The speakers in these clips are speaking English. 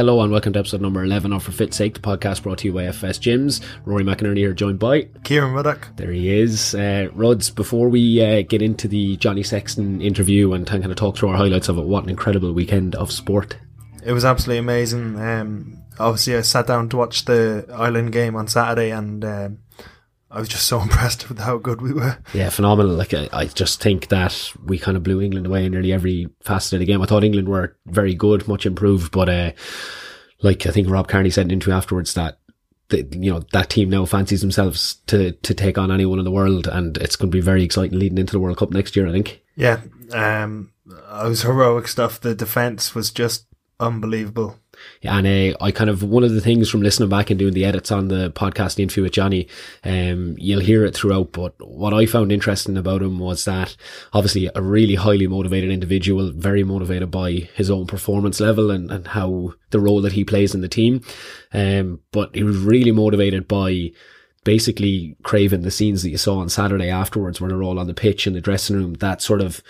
hello and welcome to episode number 11 of For Fit's Sake, the podcast brought to you by FS Gyms. Rory McInerney here, joined by Kieran Ruddock. There he is. Uh, Ruds, before we uh, get into the Johnny Sexton interview and kind of talk through our highlights of it, what an incredible weekend of sport. It was absolutely amazing. Um, obviously, I sat down to watch the Ireland game on Saturday and um, I was just so impressed with how good we were. Yeah, phenomenal. Like I, I, just think that we kind of blew England away in nearly every facet of the game. I thought England were very good, much improved, but uh, like I think Rob Kearney said into afterwards that the, you know that team now fancies themselves to to take on anyone in the world, and it's going to be very exciting leading into the World Cup next year. I think. Yeah, um, it was heroic stuff. The defense was just unbelievable and uh, I kind of one of the things from listening back and doing the edits on the podcast interview with Johnny, um, you'll hear it throughout. But what I found interesting about him was that obviously a really highly motivated individual, very motivated by his own performance level and, and how the role that he plays in the team. Um, but he was really motivated by basically craving the scenes that you saw on Saturday afterwards when they're all on the pitch in the dressing room. That sort of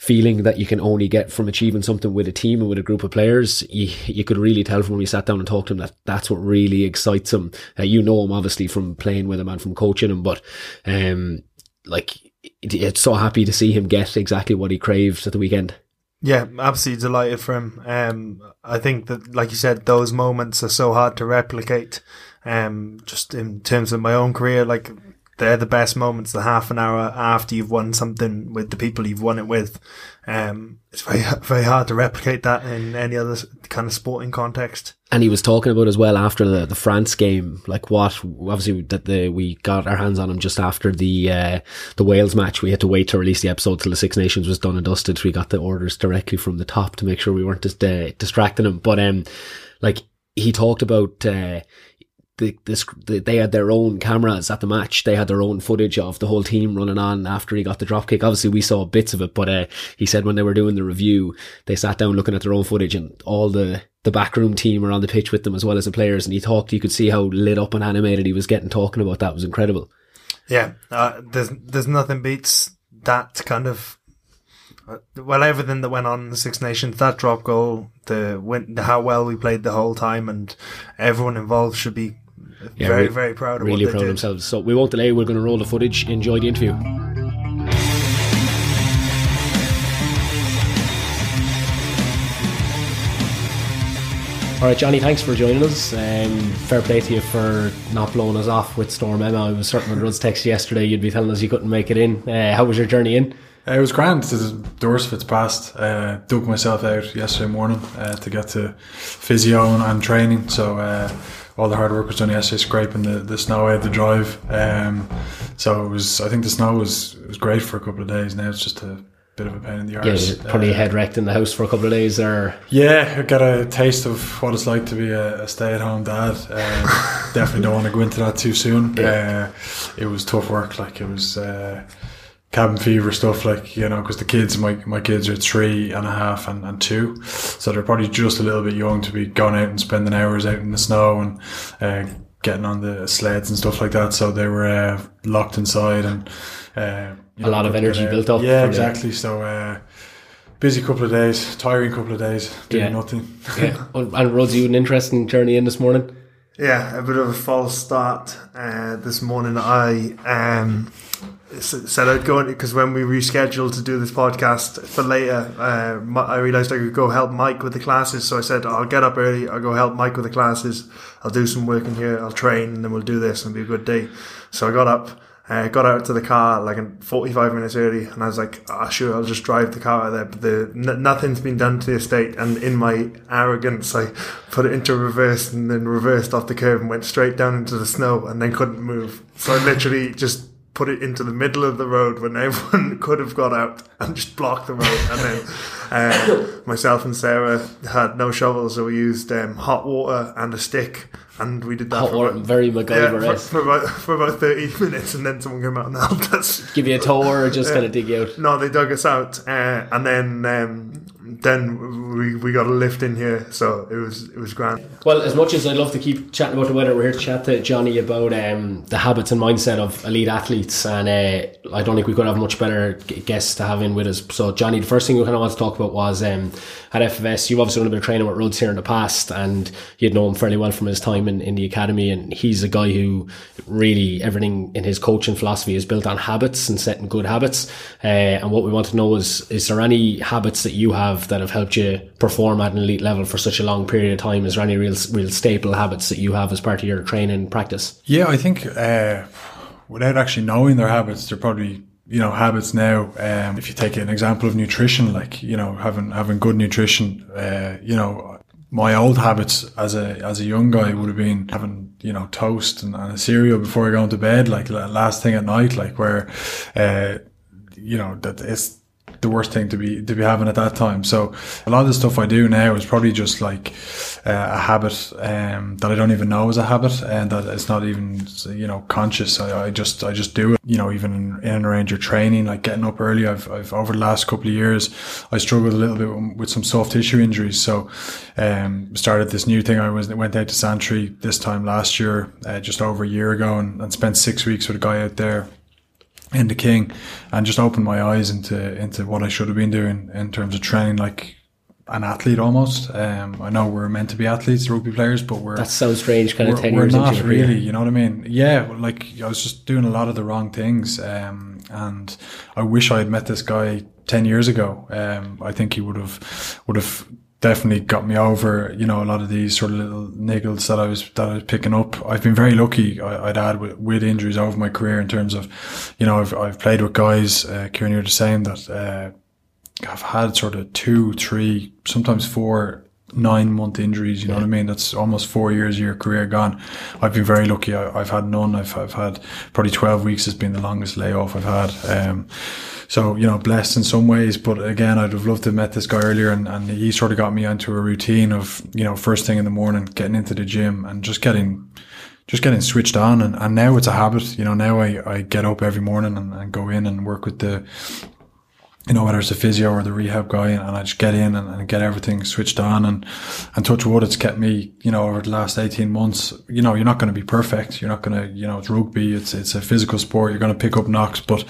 feeling that you can only get from achieving something with a team and with a group of players. You, you could really tell from when we sat down and talked to him that that's what really excites him. Uh, you know him obviously from playing with him and from coaching him, but, um, like, it's so happy to see him get exactly what he craved at the weekend. Yeah, absolutely delighted for him. Um, I think that, like you said, those moments are so hard to replicate. Um, just in terms of my own career, like they're the best moments, the half an hour after you've won something with the people you've won it with. Um, it's very, very hard to replicate that in any other kind of sporting context. And he was talking about as well after the, the France game, like what, obviously that the, we got our hands on him just after the, uh, the Wales match. We had to wait to release the episode till the Six Nations was done and dusted. We got the orders directly from the top to make sure we weren't just, uh, distracting him. But, um, like, he talked about, uh, the, this, the, they had their own cameras at the match. They had their own footage of the whole team running on after he got the drop kick. Obviously, we saw bits of it, but uh, he said when they were doing the review, they sat down looking at their own footage, and all the the backroom team were on the pitch with them as well as the players. And he talked. You could see how lit up and animated he was getting talking about that. It was incredible. Yeah, uh, there's there's nothing beats that kind of uh, well, everything that went on in the Six Nations, that drop goal, the win, how well we played the whole time, and everyone involved should be yeah, very, re- very proud of really proud of themselves. So we won't delay. We're going to roll the footage. Enjoy the interview. All right, Johnny, thanks for joining us. Um, fair play to you for not blowing us off with Storm Emma. I was certain when Rudd's text yesterday, you'd be telling us you couldn't make it in. Uh, how was your journey in? Uh, it was grand. The doors fits past. Uh, dug myself out yesterday morning uh, to get to physio and, and training. So uh, all the hard work was done yesterday, scraping the, the snow out of the drive. Um, so it was. I think the snow was was great for a couple of days. Now it's just a bit of a pain in the arse. Yeah, probably uh, head wrecked in the house for a couple of days. Or yeah, I got a taste of what it's like to be a, a stay at home dad. Uh, definitely don't want to go into that too soon. Yeah. Uh, it was tough work. Like it was uh, cabin fever stuff like you know because the kids my my kids are three and a half and, and two. So they're probably just a little bit young to be going out and spending hours out in the snow and uh, getting on the sleds and stuff like that. So they were uh, locked inside and uh, a know, lot of energy built up yeah exactly. So uh, busy couple of days tiring couple of days doing yeah. nothing. Yeah. And Rose you an interesting journey in this morning. Yeah a bit of a false start uh, this morning. I um said I'd go because when we rescheduled to do this podcast for later, uh, I realized I could go help Mike with the classes. So I said, I'll get up early. I'll go help Mike with the classes. I'll do some work in here. I'll train and then we'll do this and be a good day. So I got up, uh, got out to the car like 45 minutes early and I was like, oh, sure, I'll just drive the car out there. But the, n- nothing's been done to the estate. And in my arrogance, I put it into reverse and then reversed off the curve and went straight down into the snow and then couldn't move. So I literally just put it into the middle of the road when everyone could have got out and just blocked the road. And then uh, myself and Sarah had no shovels, so we used um, hot water and a stick. And we did that hot for water, about, very MacGyver yeah, for, for, about, for about 30 minutes. And then someone came out and helped us. Give you a tour or just kind of dig you out? No, they dug us out. Uh, and then um, then we, we got a lift in here, so it was it was grand. Well, as much as I'd love to keep chatting about the weather, we're here to chat to Johnny about um, the habits and mindset of elite athletes, and uh, I don't think we could have much better guests to have in with us. So, Johnny, the first thing we kind of want to talk about was um, at FFS. You've obviously done a bit of training with Ruds here in the past, and you'd know him fairly well from his time in, in the academy. And he's a guy who really everything in his coaching philosophy is built on habits and setting good habits. Uh, and what we want to know is: is there any habits that you have that have helped you perform at an elite level for such a long period of time? Is there any real real staple habits that you have as part of your training practice? Yeah, I think uh, without actually knowing their habits, they're probably you know habits now. Um, if you take an example of nutrition, like you know having having good nutrition, uh, you know my old habits as a as a young guy would have been having you know toast and, and a cereal before going to bed, like last thing at night, like where, uh, you know that it's the worst thing to be to be having at that time. So a lot of the stuff I do now is probably just like uh, a habit um, that I don't even know is a habit, and that it's not even you know conscious. I, I just I just do it. You know, even in, and around your training, like getting up early. I've, I've over the last couple of years, I struggled a little bit with some soft tissue injuries. So um, started this new thing. I was went out to Santry this time last year, uh, just over a year ago, and, and spent six weeks with a guy out there in the King and just opened my eyes into into what I should have been doing in terms of training like an athlete almost. Um, I know we're meant to be athletes, rugby players, but we're that sounds strange. Kind of ten years we're not really. You know what I mean? Yeah, like I was just doing a lot of the wrong things, um, and I wish I had met this guy ten years ago. Um, I think he would have would have definitely got me over, you know, a lot of these sort of little niggles that I was that I was picking up. I've been very lucky. I, would add with, with, injuries over my career in terms of, you know, I've I've played with guys. Uh, Kieran, you're the same that uh, I've had sort of two, three, sometimes four nine month injuries. You know what I mean? That's almost four years of your career gone. I've been very lucky. I, have had none. I've, I've had probably 12 weeks has been the longest layoff I've had. Um, so, you know, blessed in some ways. But again, I'd have loved to have met this guy earlier and, and he sort of got me onto a routine of, you know, first thing in the morning, getting into the gym and just getting, just getting switched on. And, and now it's a habit. You know, now I, I get up every morning and, and go in and work with the, you know, whether it's a physio or the rehab guy, and, I just get in and, and, get everything switched on and, and touch wood. It's kept me, you know, over the last 18 months, you know, you're not going to be perfect. You're not going to, you know, it's rugby. It's, it's a physical sport. You're going to pick up knocks, but,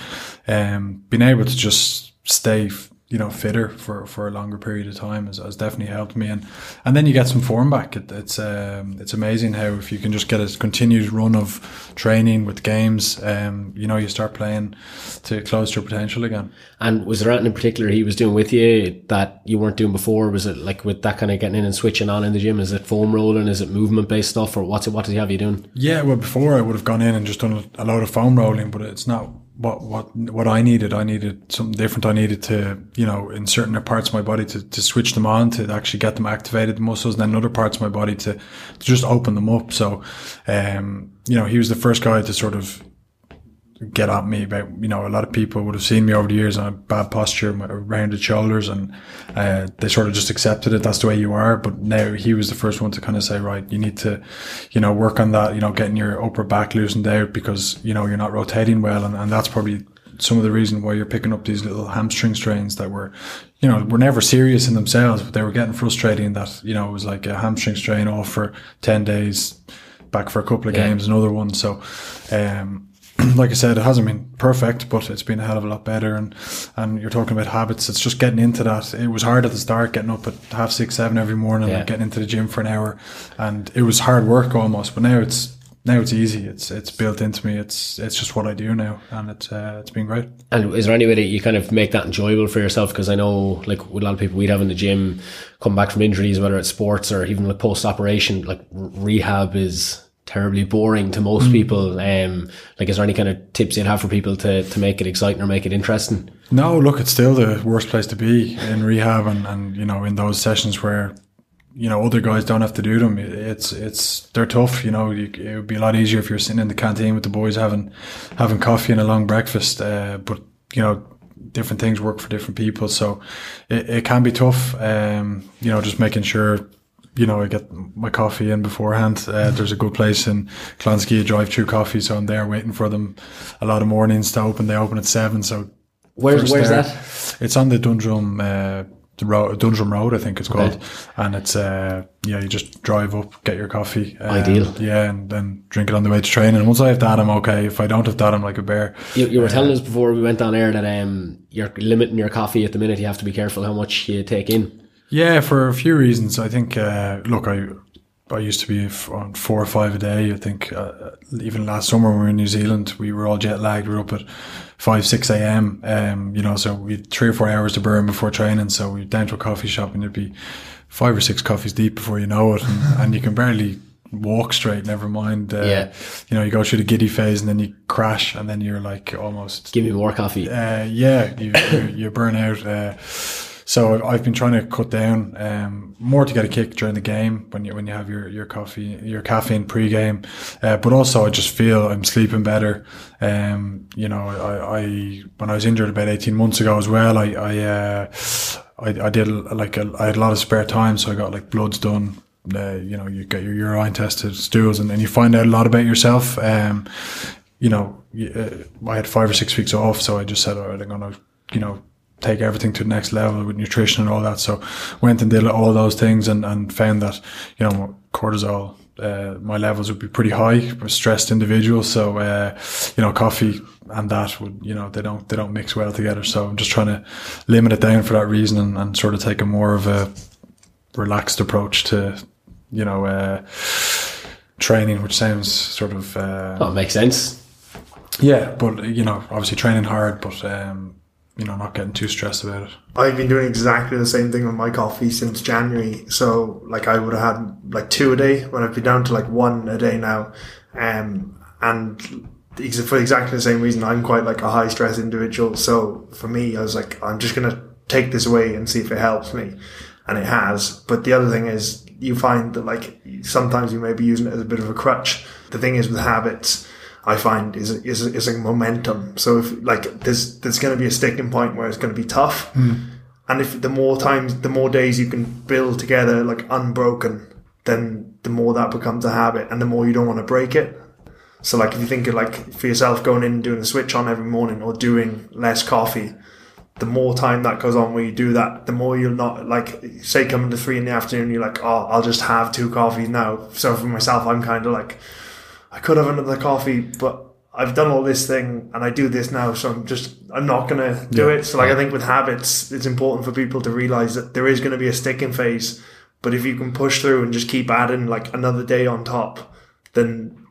um, being able to just stay you know, fitter for, for a longer period of time has, has definitely helped me. And, and then you get some form back. It, it's, um, it's amazing how if you can just get a continued run of training with games, um, you know, you start playing to close to your potential again. And was there anything in particular he was doing with you that you weren't doing before? Was it like with that kind of getting in and switching on in the gym? Is it foam rolling? Is it movement based stuff or what's it, what did he have you doing? Yeah, well, before I would have gone in and just done a load of foam rolling, but it's not what what what I needed. I needed something different. I needed to, you know, in certain parts of my body to, to switch them on to actually get them activated, the muscles, and then other parts of my body to, to just open them up. So, um, you know, he was the first guy to sort of get at me about, you know, a lot of people would have seen me over the years on a bad posture, rounded shoulders, and uh, they sort of just accepted it. That's the way you are. But now he was the first one to kind of say, right, you need to, you know, work on that, you know, getting your upper back loosened out because, you know, you're not rotating well. And, and that's probably some of the reason why you're picking up these little hamstring strains that were, you know, were never serious in themselves, but they were getting frustrating that, you know, it was like a hamstring strain off for 10 days, back for a couple of yeah. games, another one. So, um, like I said, it hasn't been perfect, but it's been a hell of a lot better. And and you're talking about habits. It's just getting into that. It was hard at the start, getting up at half six, seven every morning, yeah. and getting into the gym for an hour, and it was hard work almost. But now it's now it's easy. It's it's built into me. It's it's just what I do now, and it's uh, it's been great. And is there any way that you kind of make that enjoyable for yourself? Because I know, like with a lot of people we'd have in the gym, come back from injuries, whether it's sports or even like post operation, like rehab is terribly boring to most mm. people. Um, like, is there any kind of tips you'd have for people to, to make it exciting or make it interesting? No, look, it's still the worst place to be in rehab and, and, you know, in those sessions where, you know, other guys don't have to do them. It's, it's, they're tough. You know, you, it would be a lot easier if you're sitting in the canteen with the boys having, having coffee and a long breakfast. Uh, but, you know, different things work for different people. So it, it can be tough. Um, you know, just making sure you know, I get my coffee in beforehand. Uh, there's a good place in Clonskeagh, drive through coffee. So I'm there waiting for them a lot of mornings to open. They open at seven. So where's, where's there, that? It's on the Dundrum, uh, the road, Dundrum Road, I think it's called, and it's uh, yeah, you just drive up, get your coffee, um, Ideal. yeah, and then drink it on the way to training. And once I have that, I'm okay. If I don't have that, I'm like a bear. You, you were telling us before we went on air that um, you're limiting your coffee at the minute. You have to be careful how much you take in. Yeah, for a few reasons. I think. Uh, look, I I used to be on four or five a day. I think uh, even last summer when we were in New Zealand, we were all jet lagged. We were up at five, six a.m. Um, you know, so we had three or four hours to burn before training. So we down to a coffee shop and you'd be five or six coffees deep before you know it, and, and you can barely walk straight. Never mind. Uh, Yeah. You know, you go through the giddy phase and then you crash, and then you're like almost Give me more coffee. uh, yeah, you, you, you burn out. So I've been trying to cut down um, more to get a kick during the game when you when you have your, your coffee your caffeine pre-game, uh, but also I just feel I'm sleeping better. Um, you know, I, I when I was injured about eighteen months ago as well, I I uh, I, I did like a, I had a lot of spare time, so I got like bloods done. Uh, you know, you get your urine tested, stools, and then you find out a lot about yourself. Um, you know, uh, I had five or six weeks off, so I just said, all right, I'm gonna, you know, take everything to the next level with nutrition and all that. So went and did all those things and, and found that, you know, cortisol, uh, my levels would be pretty high, stressed individual. So, uh, you know, coffee and that would, you know, they don't, they don't mix well together. So I'm just trying to limit it down for that reason and, and sort of take a more of a relaxed approach to, you know, uh, training, which sounds sort of, uh, Oh, makes sense. yeah, but you know, obviously training hard, but um, you know, not getting too stressed about it. I've been doing exactly the same thing with my coffee since January. So like I would have had like two a day when I've been down to like one a day now. Um, and for exactly the same reason, I'm quite like a high stress individual. So for me, I was like, I'm just going to take this away and see if it helps me. And it has. But the other thing is you find that like sometimes you may be using it as a bit of a crutch. The thing is with habits, I find is is is a momentum. So if like there's there's going to be a sticking point where it's going to be tough, hmm. and if the more times, the more days you can build together like unbroken, then the more that becomes a habit, and the more you don't want to break it. So like if you think of like for yourself going in and doing the switch on every morning or doing less coffee, the more time that goes on where you do that, the more you'll not like say coming to three in the afternoon, you're like, oh, I'll just have two coffees now. So for myself, I'm kind of like, I could have another coffee, but I've done all this thing and I do this now, so I'm just I'm not gonna do Yeah. it. So like I think with habits, it's important for people to realize that there is going to be a sticking phase, but if you can push through and just keep adding like another day on top, then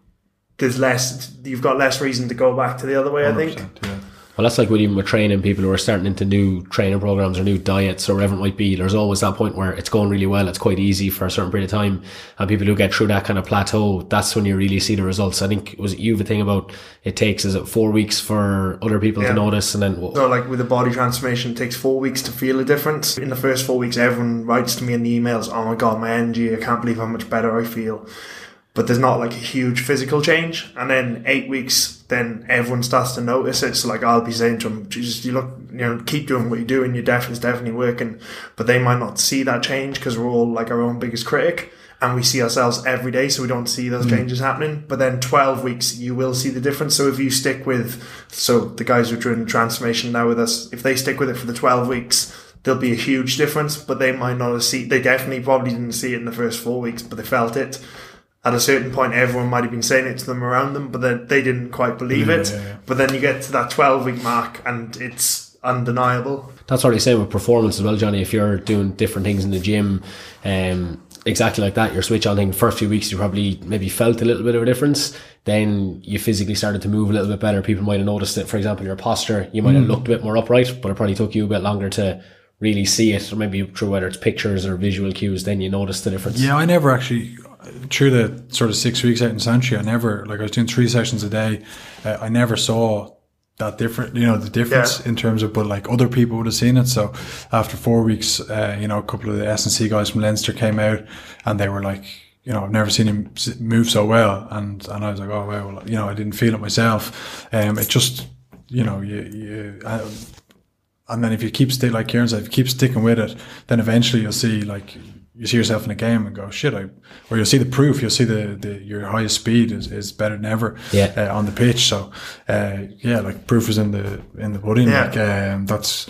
there's less. You've got less reason to go back to the other way. I think. yeah. Well, that's like with even with training people who are starting into new training programs or new diets or whatever it might be. There's always that point where it's going really well. It's quite easy for a certain period of time. And people who get through that kind of plateau, that's when you really see the results. I think it was you the thing about it takes, is it four weeks for other people Yeah. to notice and then So like with the body transformation, it takes four weeks to feel a difference. In the first four weeks, everyone writes to me in the emails, "Oh my god, my energy! I can't believe how much better I feel." But there's not like a huge physical change. And then eight weeks, then everyone starts to notice it. So like I'll be saying to them, "Jesus, you look, you know, keep doing what you're doing. Your def is definitely working." But they might not see that change because we're all like our own biggest critic. And we see ourselves every day, so we don't see those mm. changes happening. But then 12 weeks, you will see the difference. So if you stick with, so the guys who are doing transformation now with us, if they stick with it for the 12 weeks, there'll be a huge difference. But they might not have seen, they definitely probably didn't see it in the first four weeks, but they felt it. At a certain point, everyone might have been saying it to them around them, but then they didn't quite believe it. yeah, yeah. But then you get to that 12 week mark and it's undeniable. That's what he's saying with performance as well, Johnny. If you're doing different things in the gym, um, exactly like that, your switch on thing, first few weeks you probably maybe felt a little bit of a difference. Then you physically started to move a little bit better. People might have noticed it. For example, your posture, you might have looked a bit more upright, but it probably took you a bit longer to really see it, or maybe through whether it's pictures or visual cues. Then you notice the difference. Yeah, I never actually through the sort of six weeks out in Santry, I never like I was doing three sessions a day. Uh, I never saw that different, you know, the difference Yeah. in terms of, but like other people would have seen it. So after four weeks, uh, you know, a couple of the S and C guys from Leinster came out and they were like, you know, I've never seen him move so well. And, and I was like, oh, well, you know, I didn't feel it myself. Um, it just, you know, you, you, uh, and then if you keep stick like Kieran said, if you keep sticking with it, then eventually you'll see like you see yourself in a game and go shit. I or you'll see the proof. You'll see the, the your highest speed is, is better than ever. Yeah. Uh, on the pitch. So uh, yeah, like proof is in the in the pudding. Yeah. Like um, that's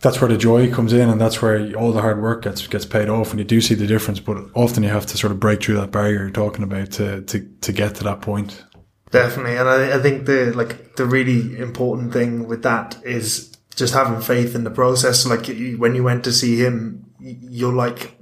that's where the joy comes in, and that's where all the hard work gets gets paid off, and you do see the difference. But often you have to sort of break through that barrier you're talking about to to to get to that point. Definitely, and I, I think the like the really important thing with that is just having faith in the process. Like when you went to see him, you're like,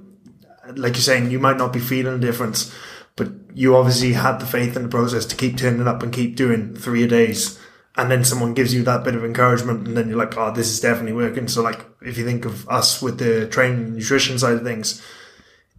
like you're saying, you might not be feeling a difference, but you obviously had the faith in the process to keep turning up and keep doing three a days. And then someone gives you that bit of encouragement, and then you're like, "Oh, this is definitely working." So, like, if you think of us with the training and nutrition side of things,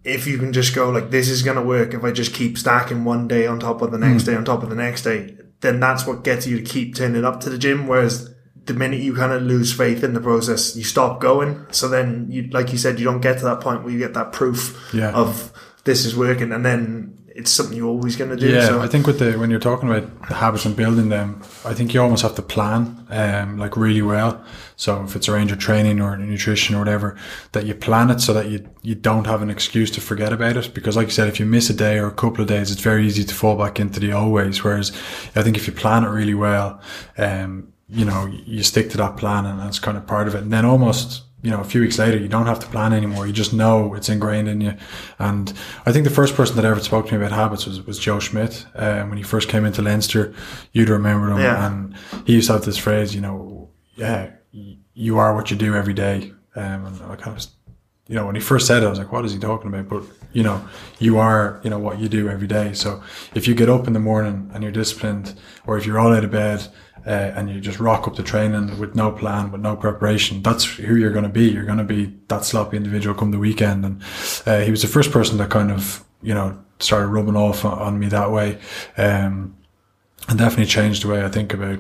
if you can just go like this is going to work if i just keep stacking one day on top of the next hmm. day on top of the next day then that's what gets you to keep turning up to the gym whereas the minute you kind of lose faith in the process you stop going so then you like you said you don't get to that point where you get that proof Yeah. of this is working and then it's something you're always going to do Yeah, so I think with the when you're talking about the habits and building them, I think you almost have to plan um like really well. So if it's around your training or nutrition or whatever, that you plan it so that you you don't have an excuse to forget about it. Because like you said, if you miss a day or a couple of days, it's very easy to fall back into the old ways. Whereas I think if you plan it really well, um, you know, you stick to that plan and that's kind of part of it. And then almost you know, a few weeks later, you don't have to plan anymore. You just know it's ingrained in you. And I think the first person that ever spoke to me about habits was, was Joe Schmidt. Um, when he first came into Leinster, you'd remember him. Yeah. And he used to have this phrase, you know, yeah, you are what you do every day. Um, and I kind of, you know, when he first said it, I was like, what is he talking about? But, you know, you are, you know, what you do every day. So if you get up in the morning and you're disciplined, or if you're all out of bed, uh, and you just rock up the training with no plan, with no preparation, that's who you're going to be. You're going to be that sloppy individual come the weekend. And uh, he was the first person that kind of, you know, started rubbing off on, on me that way. Um, and definitely changed the way I think about,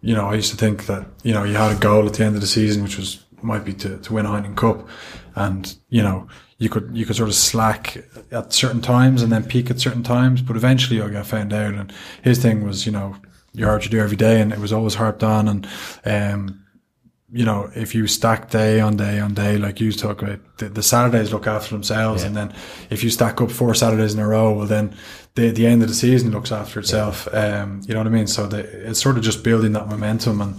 you know, I used to think that, you know, you had a goal at the end of the season, which was, might be to, to win a Heineken Cup. And, you know, you could, you could sort of slack at certain times and then peak at certain times, but eventually you'll get found out. And his thing was, you know, you're hard to do every day and it was always harped on. And, um, you know, if you stack day on day on day, like you talk about, the, the Saturdays look after themselves. And then if you stack up four Saturdays in a row, well, then the, the end of the season looks after itself. Um, you know what I mean? So the, it's sort of just building that momentum. And,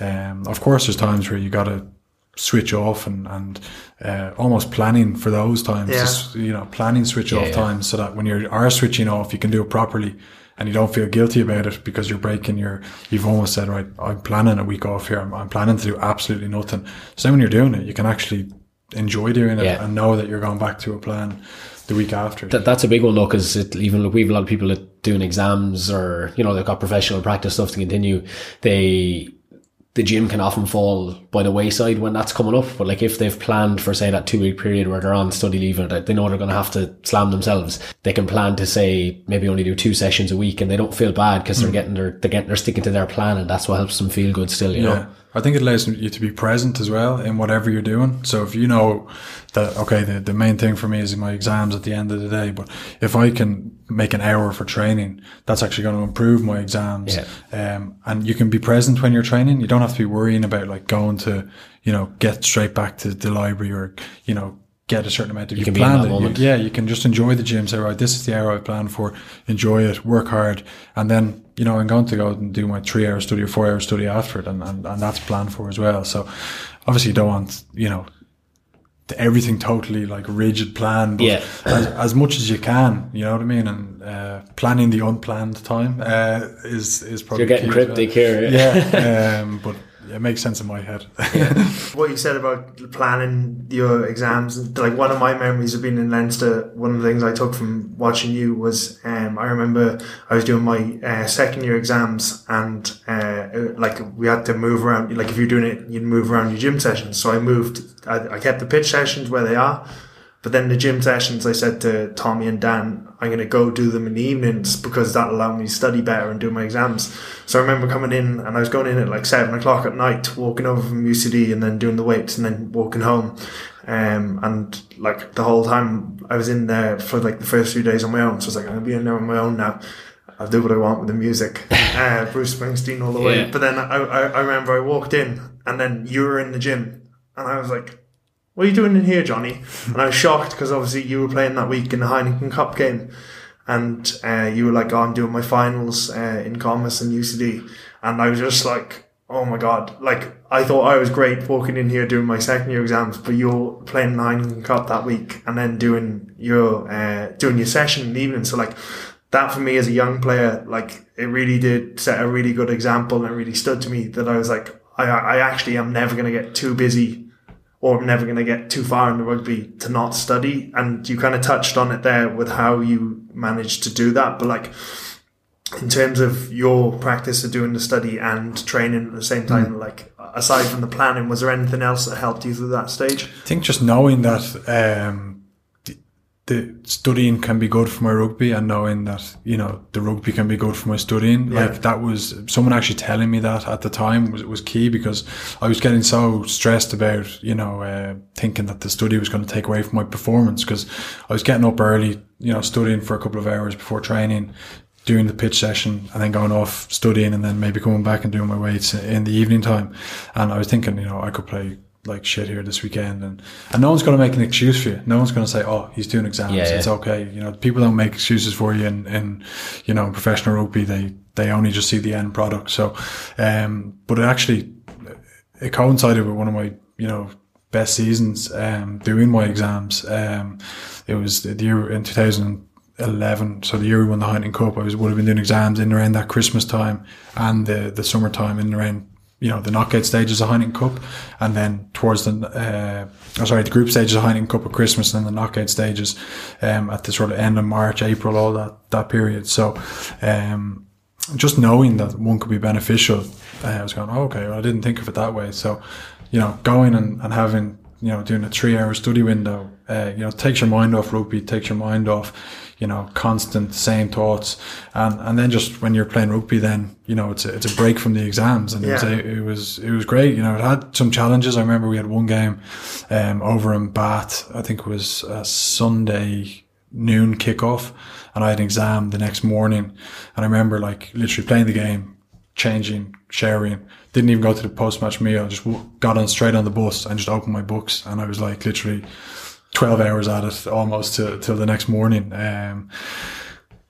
um, of course, there's times where you got to switch off and, and, uh, almost planning for those times, Yeah. Just, you know, planning switch off yeah. times so that when you are switching off, you can do it properly and you don't feel guilty about it because you're breaking your, you've almost said, right, I'm planning a week off here. I'm, I'm planning to do absolutely nothing. So then when you're doing it, you can actually enjoy doing it Yeah. and know that you're going back to a plan the week after. That, that's a big one though, because even look, we have a lot of people that doing exams or you know they've got professional practice stuff to continue. They the gym can often fall by the wayside when that's coming up. But like if they've planned for say that two week period where they're on study leave and they know they're going to have to slam themselves, they can plan to say maybe only do two sessions a week and they don't feel bad because they're mm. getting their they're getting they're sticking to their plan and that's what helps them feel good still. You Yeah. know. I think it allows you to be present as well in whatever you're doing. So if you know that, okay, the, the main thing for me is my exams at the end of the day, but if I can make an hour for training, that's actually going to improve my exams. Yeah. Um, and you can be present when you're training. You don't have to be worrying about like going to, you know, get straight back to the library or, you know, get a certain amount of, you can be in that it. You- yeah, you can just enjoy the gym. Say, right, this is the hour I planned for. Enjoy it, work hard, and then you know I'm going to go and do my three hour study or four hour study after it, and, and and that's planned for as well. So obviously, you don't want you know everything totally like rigid plan, but Yeah. as, as much as you can, you know what I mean, and uh, planning the unplanned time uh, is is probably You're getting cryptic here. Yeah, um, but it makes sense in my head. what you said about planning your exams, like one of my memories of being in Leinster, one of the things I took from watching you was, um, I remember I was doing my uh, second year exams and, uh, like we had to move around, like if you're doing it, you'd move around your gym sessions. So I moved, I, I kept the pitch sessions where they are. But then the gym sessions, I said to Tommy and Dan, I'm going to go do them in the evenings because that'll allow me to study better and do my exams. So I remember coming in and I was going in at like seven o'clock at night, walking over from UCD and then doing the weights and then walking home. Um, and like the whole time I was in there for like the first few days on my own. So I was like, I'm going to be in there on my own now. I'll do what I want with the music. Uh, Bruce Springsteen all the way. Yeah. But then I, I, I remember I walked in and then you were in the gym and I was like, what are you doing in here, Johnny? And I was shocked because obviously you were playing that week in the Heineken Cup game. And uh, you were like, oh, I'm doing my finals uh, in commerce and UCD. And I was just like, oh my god, like I thought I was great walking in here doing my second year exams, but you're playing nine cup that week and then doing your uh, doing your session in the evening. So like that for me as a young player, like it really did set a really good example and it really stood to me that I was like, I, I actually am never going to get too busy or I'm never going to get too far in the rugby to not study. And you kind of touched on it there with how you managed to do that. But like, in terms of your practice of doing the study and training at the same time, mm. like aside from the planning, was there anything else that helped you through that stage? I think just knowing that, um, the studying can be good for my rugby and knowing that you know the rugby can be good for my studying yeah. like that was someone actually telling me that at the time was, was key because I was getting so stressed about you know uh, thinking that the study was going to take away from my performance because I was getting up early you know studying for a couple of hours before training doing the pitch session and then going off studying and then maybe coming back and doing my weights in the evening time and I was thinking you know I could play like shit here this weekend and and no one's going to make an excuse for you. No one's going to say oh he's doing exams. Yeah, yeah. it's okay. You know people don't make excuses for you in, in you know professional rugby. They they only just see the end product. So um but it actually it coincided with one of my you know best seasons um doing my exams. Um it was the year in 2011 so the year we won the Heineken Cup I was would have been doing exams in around that Christmas time and the the summertime in around you know, the knockout stages of Heineken Cup, and then towards the, uh, oh, sorry, the group stages of Heineken Cup at Christmas, and then the knockout stages, um, at the sort of end of March, April, all that, that period. So, um, just knowing that one could be beneficial, uh, I was going, oh, okay, well, I didn't think of it that way. So, you know, going and, and having, you know, doing a three hour study window, uh, you know, takes your mind off rugby, takes your mind off, you know, constant same thoughts. And, and then just when you're playing rugby, then, you know, it's a, it's a break from the exams. And yeah. it, was, it was, it was great. You know, it had some challenges. I remember we had one game, um, over in Bath. I think it was a Sunday noon kickoff and I had an exam the next morning. And I remember like literally playing the game, changing, sharing, didn't even go to the post match meal, just got on straight on the bus and just opened my books. And I was like literally, 12 hours at it almost till, till the next morning. Um,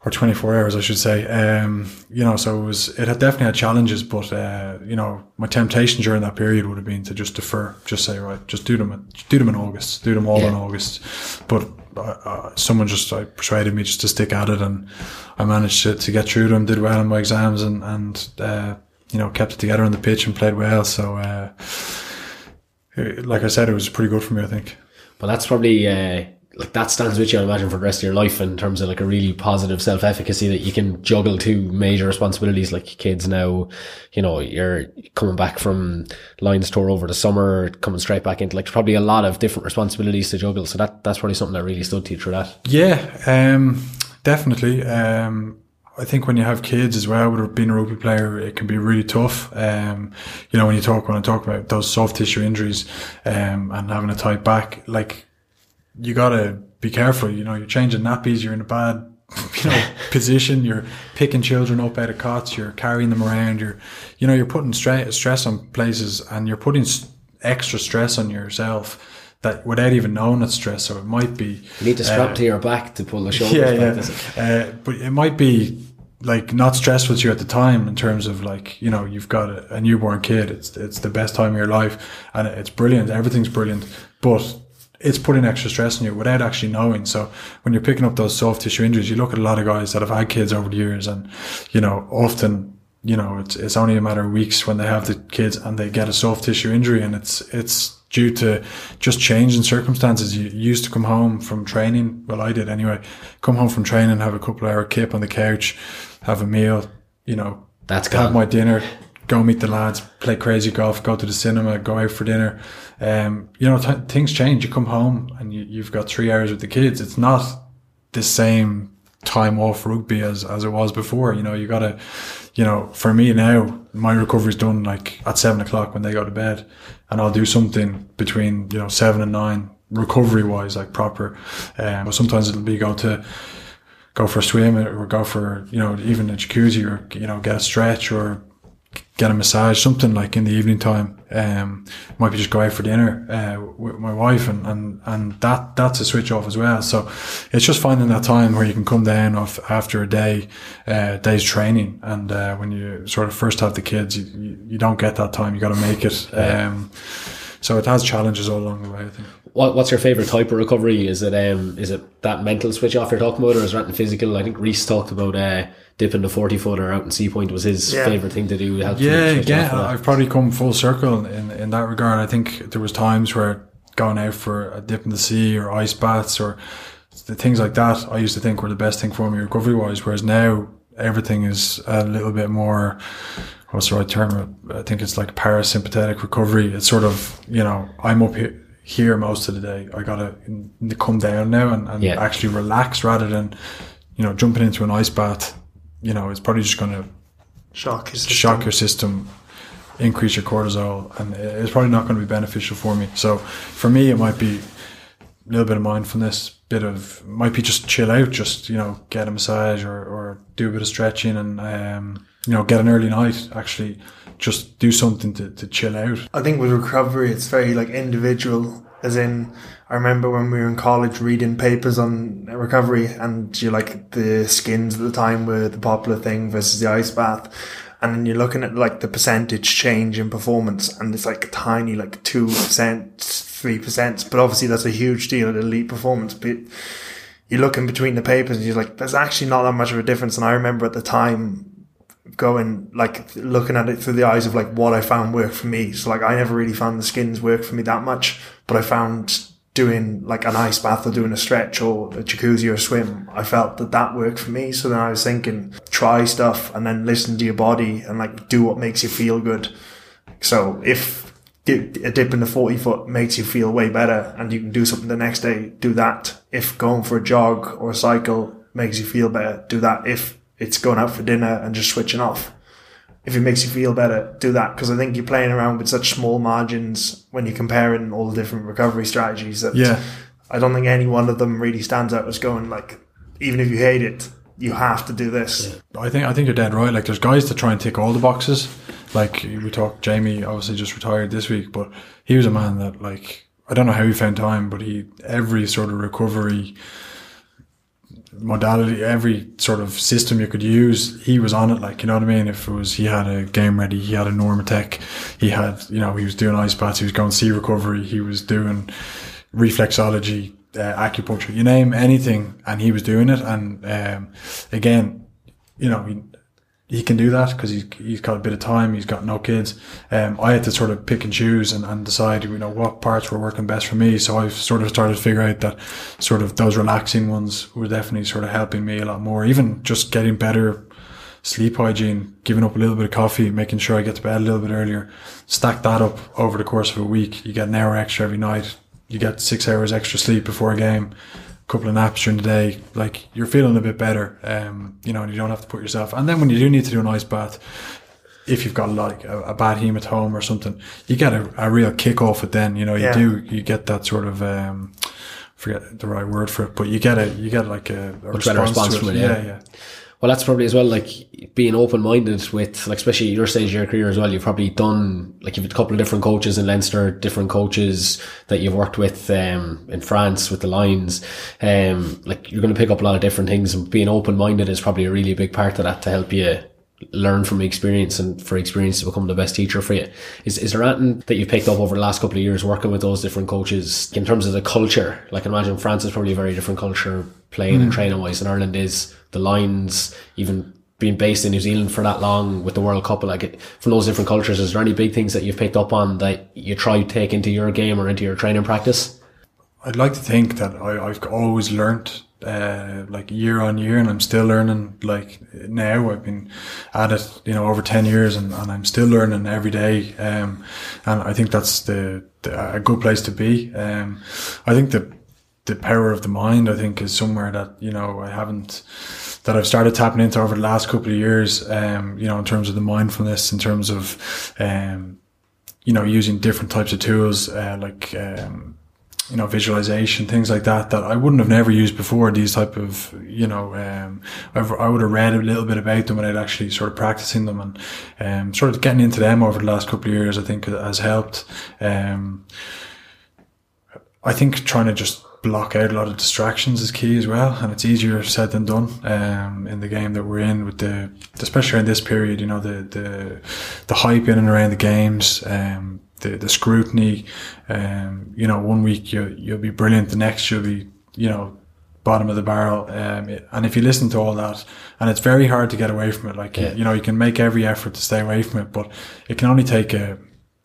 or 24 hours, I should say. Um, you know, so it was, it had definitely had challenges, but, uh, you know, my temptation during that period would have been to just defer, just say, right, just do them, do them in August, do them all yeah. in August. But, uh, uh, someone just uh, persuaded me just to stick at it and I managed to, to get through them, did well in my exams and, and, uh, you know, kept it together on the pitch and played well. So, uh, like I said, it was pretty good for me, I think. But that's probably uh, like that stands with you, I imagine, for the rest of your life in terms of like a really positive self efficacy that you can juggle two major responsibilities like kids now. You know, you're coming back from Lions tour over the summer, coming straight back into like probably a lot of different responsibilities to juggle. So that that's probably something that really stood to you through that. Yeah, um, definitely. Um, I think when you have kids as well, with being a rugby player, it can be really tough. Um, you know, when you talk, when I talk about those soft tissue injuries, um, and having a tight back, like, you gotta be careful. You know, you're changing nappies, you're in a bad, you know, position, you're picking children up out of cots, you're carrying them around, you're, you know, you're putting stress, stress on places and you're putting extra stress on yourself that without even knowing it's stress. So it might be. You need to strap uh, to your back to pull the shoulders yeah, back. Yeah. Uh, but it might be like not stressful to you at the time in terms of like you know you've got a, a, newborn kid it's it's the best time of your life and it's brilliant everything's brilliant but it's putting extra stress on you without actually knowing so when you're picking up those soft tissue injuries you look at a lot of guys that have had kids over the years and you know often you know it's it's only a matter of weeks when they have the kids and they get a soft tissue injury and it's it's due to just changing circumstances. You used to come home from training. Well, I did anyway. Come home from training, have a couple hour kip on the couch, have a meal, you know, that's have gone. my dinner, go meet the lads, play crazy golf, go to the cinema, go out for dinner. Um, you know, t- things change. You come home and you, you've got three hours with the kids. It's not the same time off rugby as, as it was before. You know, you gotta, you know, for me now, my recovery's done like at seven o'clock when they go to bed and I'll do something between, you know, seven and nine recovery wise, like proper. Um, but sometimes it'll be go to, go for a swim or go for, you know, even a jacuzzi or, you know, get a stretch or get a massage, something like in the evening time. Um, might be just go out for dinner uh, with my wife, and, and and that that's a switch off as well. So it's just finding that time where you can come down off after a day, uh, day's training, and uh, when you sort of first have the kids, you, you, you don't get that time. You got to make it. Um, so it has challenges all along the way. I think. What, what's your favorite type of recovery? Is it um is it that mental switch off you're talking about, or is it anything physical? I think Rhys talked about uh, dipping the forty footer out in Sea Point was his Yeah. favorite thing to do. Yeah, switch yeah. off of that. I've probably come full circle in in that regard. I think there was times where going out for a dip in the sea or ice baths or the things like that. I used to think were the best thing for me recovery wise. Whereas now everything is a little bit more. What's the right term? I think it's like parasympathetic recovery. It's sort of you know I'm up here. Here most of the day, I gotta come down now and, and Yeah. actually relax rather than, you know, jumping into an ice bath. You know, it's probably just gonna Shock is shock your system, increase your cortisol, and it's probably not going to be beneficial for me. So for me, it might be a little bit of mindfulness, bit of might be just chill out, just you know, get a massage or, or do a bit of stretching, and um, you know, get an early night. Actually, just do something to, to chill out. I think with recovery, it's very like individual. As in, I remember when we were in college reading papers on recovery, and you like the skins at the time were the popular thing versus the ice bath, and then you're looking at like the percentage change in performance, and it's like tiny, like two percent, three percent, but obviously that's a huge deal at elite performance. But you're looking between the papers, and you're like, there's actually not that much of a difference. And I remember at the time going like looking at it through the eyes of like what I found worked for me. So like I never really found the skins work for me that much, but I found doing like an ice bath or doing a stretch or a jacuzzi or a swim, I felt that that worked for me. So then I was thinking, try stuff and then listen to your body and like do what makes you feel good. So if a dip in the 40 foot makes you feel way better and you can do something the next day, do that. If going for a jog or a cycle makes you feel better, do that. If it's going out for dinner and just switching off, if it makes you feel better, do that. Because I think you're playing around with such small margins when you're comparing all the different recovery strategies that Yeah. I don't think any one of them really stands out as going like, even if you hate it, you have to do this. I think I think you're dead right. Like there's guys that try and tick all the boxes. Like we talked, Jamie obviously just retired this week, but he was a man that like I don't know how he found time, but he every sort of recovery modality, every sort of system you could use, he was on it. Like you know what I mean. If it was he had a game ready, he had a Normatec, he had you know he was doing ice baths, he was going sea recovery, he was doing reflexology, uh, acupuncture, you name anything, and he was doing it. And um, again, you know, he, he can do that because he's, he's got a bit of time. He's got no kids. Um, I had to sort of pick and choose and, and decide, you know, what parts were working best for me. So I've sort of started to figure out that sort of those relaxing ones were definitely sort of helping me a lot more. Even just getting better sleep hygiene, giving up a little bit of coffee, making sure I get to bed a little bit earlier. Stack that up over the course of a week. You get an hour extra every night. You get six hours extra sleep before a game couple of naps during the day, like you're feeling a bit better, um, you know, and you don't have to put yourself. And then when you do need to do an ice bath, if you've got like a, a bad hematoma or something, you get a, a real kick off it. Then you know you Yeah. do you get that sort of um, forget the right word for it, but you get a you get like a, a better response to from it, yeah. yeah, yeah. Well, that's probably as well, like being open minded with, like, especially your stage of your career as well. You've probably done, like, you've had a couple of different coaches in Leinster, different coaches that you've worked with, um, in France with the Lions. Um, like, you're going to pick up a lot of different things and being open minded is probably a really big part of that to help you learn from experience and for experience to become the best teacher for you. Is, is there anything that you've picked up over the last couple of years working with those different coaches in terms of the culture? Like, imagine France is probably a very different culture playing and training wise, in Ireland is the Lions, even being based in New Zealand for that long with the World Cup, like it, from those different cultures, is there any big things that you've picked up on that you try to take into your game or into your training practice? I'd like to think that I, I've always learnt uh, like year on year, and I'm still learning. Like now, I've been at it, you know, over ten years, and, and I'm still learning every day. Um, and I think that's the, the a good place to be. Um, I think the the power of the mind, I think, is somewhere that you know I haven't that I've started tapping into over the last couple of years. Um, you know, in terms of the mindfulness, in terms of um, you know, using different types of tools uh, like um, you know, visualization, things like that, that I wouldn't have never used before. These type of, you know, um, I've, I would have read a little bit about them without actually sort of practicing them and, um, sort of getting into them over the last couple of years, I think has helped. Um, I think trying to just block out a lot of distractions is key as well, and it's easier said than done. Um, in the game that we're in, with the especially in this period, you know, the the the hype in and around the games, um, the the scrutiny. Um, you know, one week you you'll be brilliant, the next you'll be, you know, bottom of the barrel. Um, and if you listen to all that, and it's very hard to get away from it. Like Yeah. you know, you can make every effort to stay away from it, but it can only take a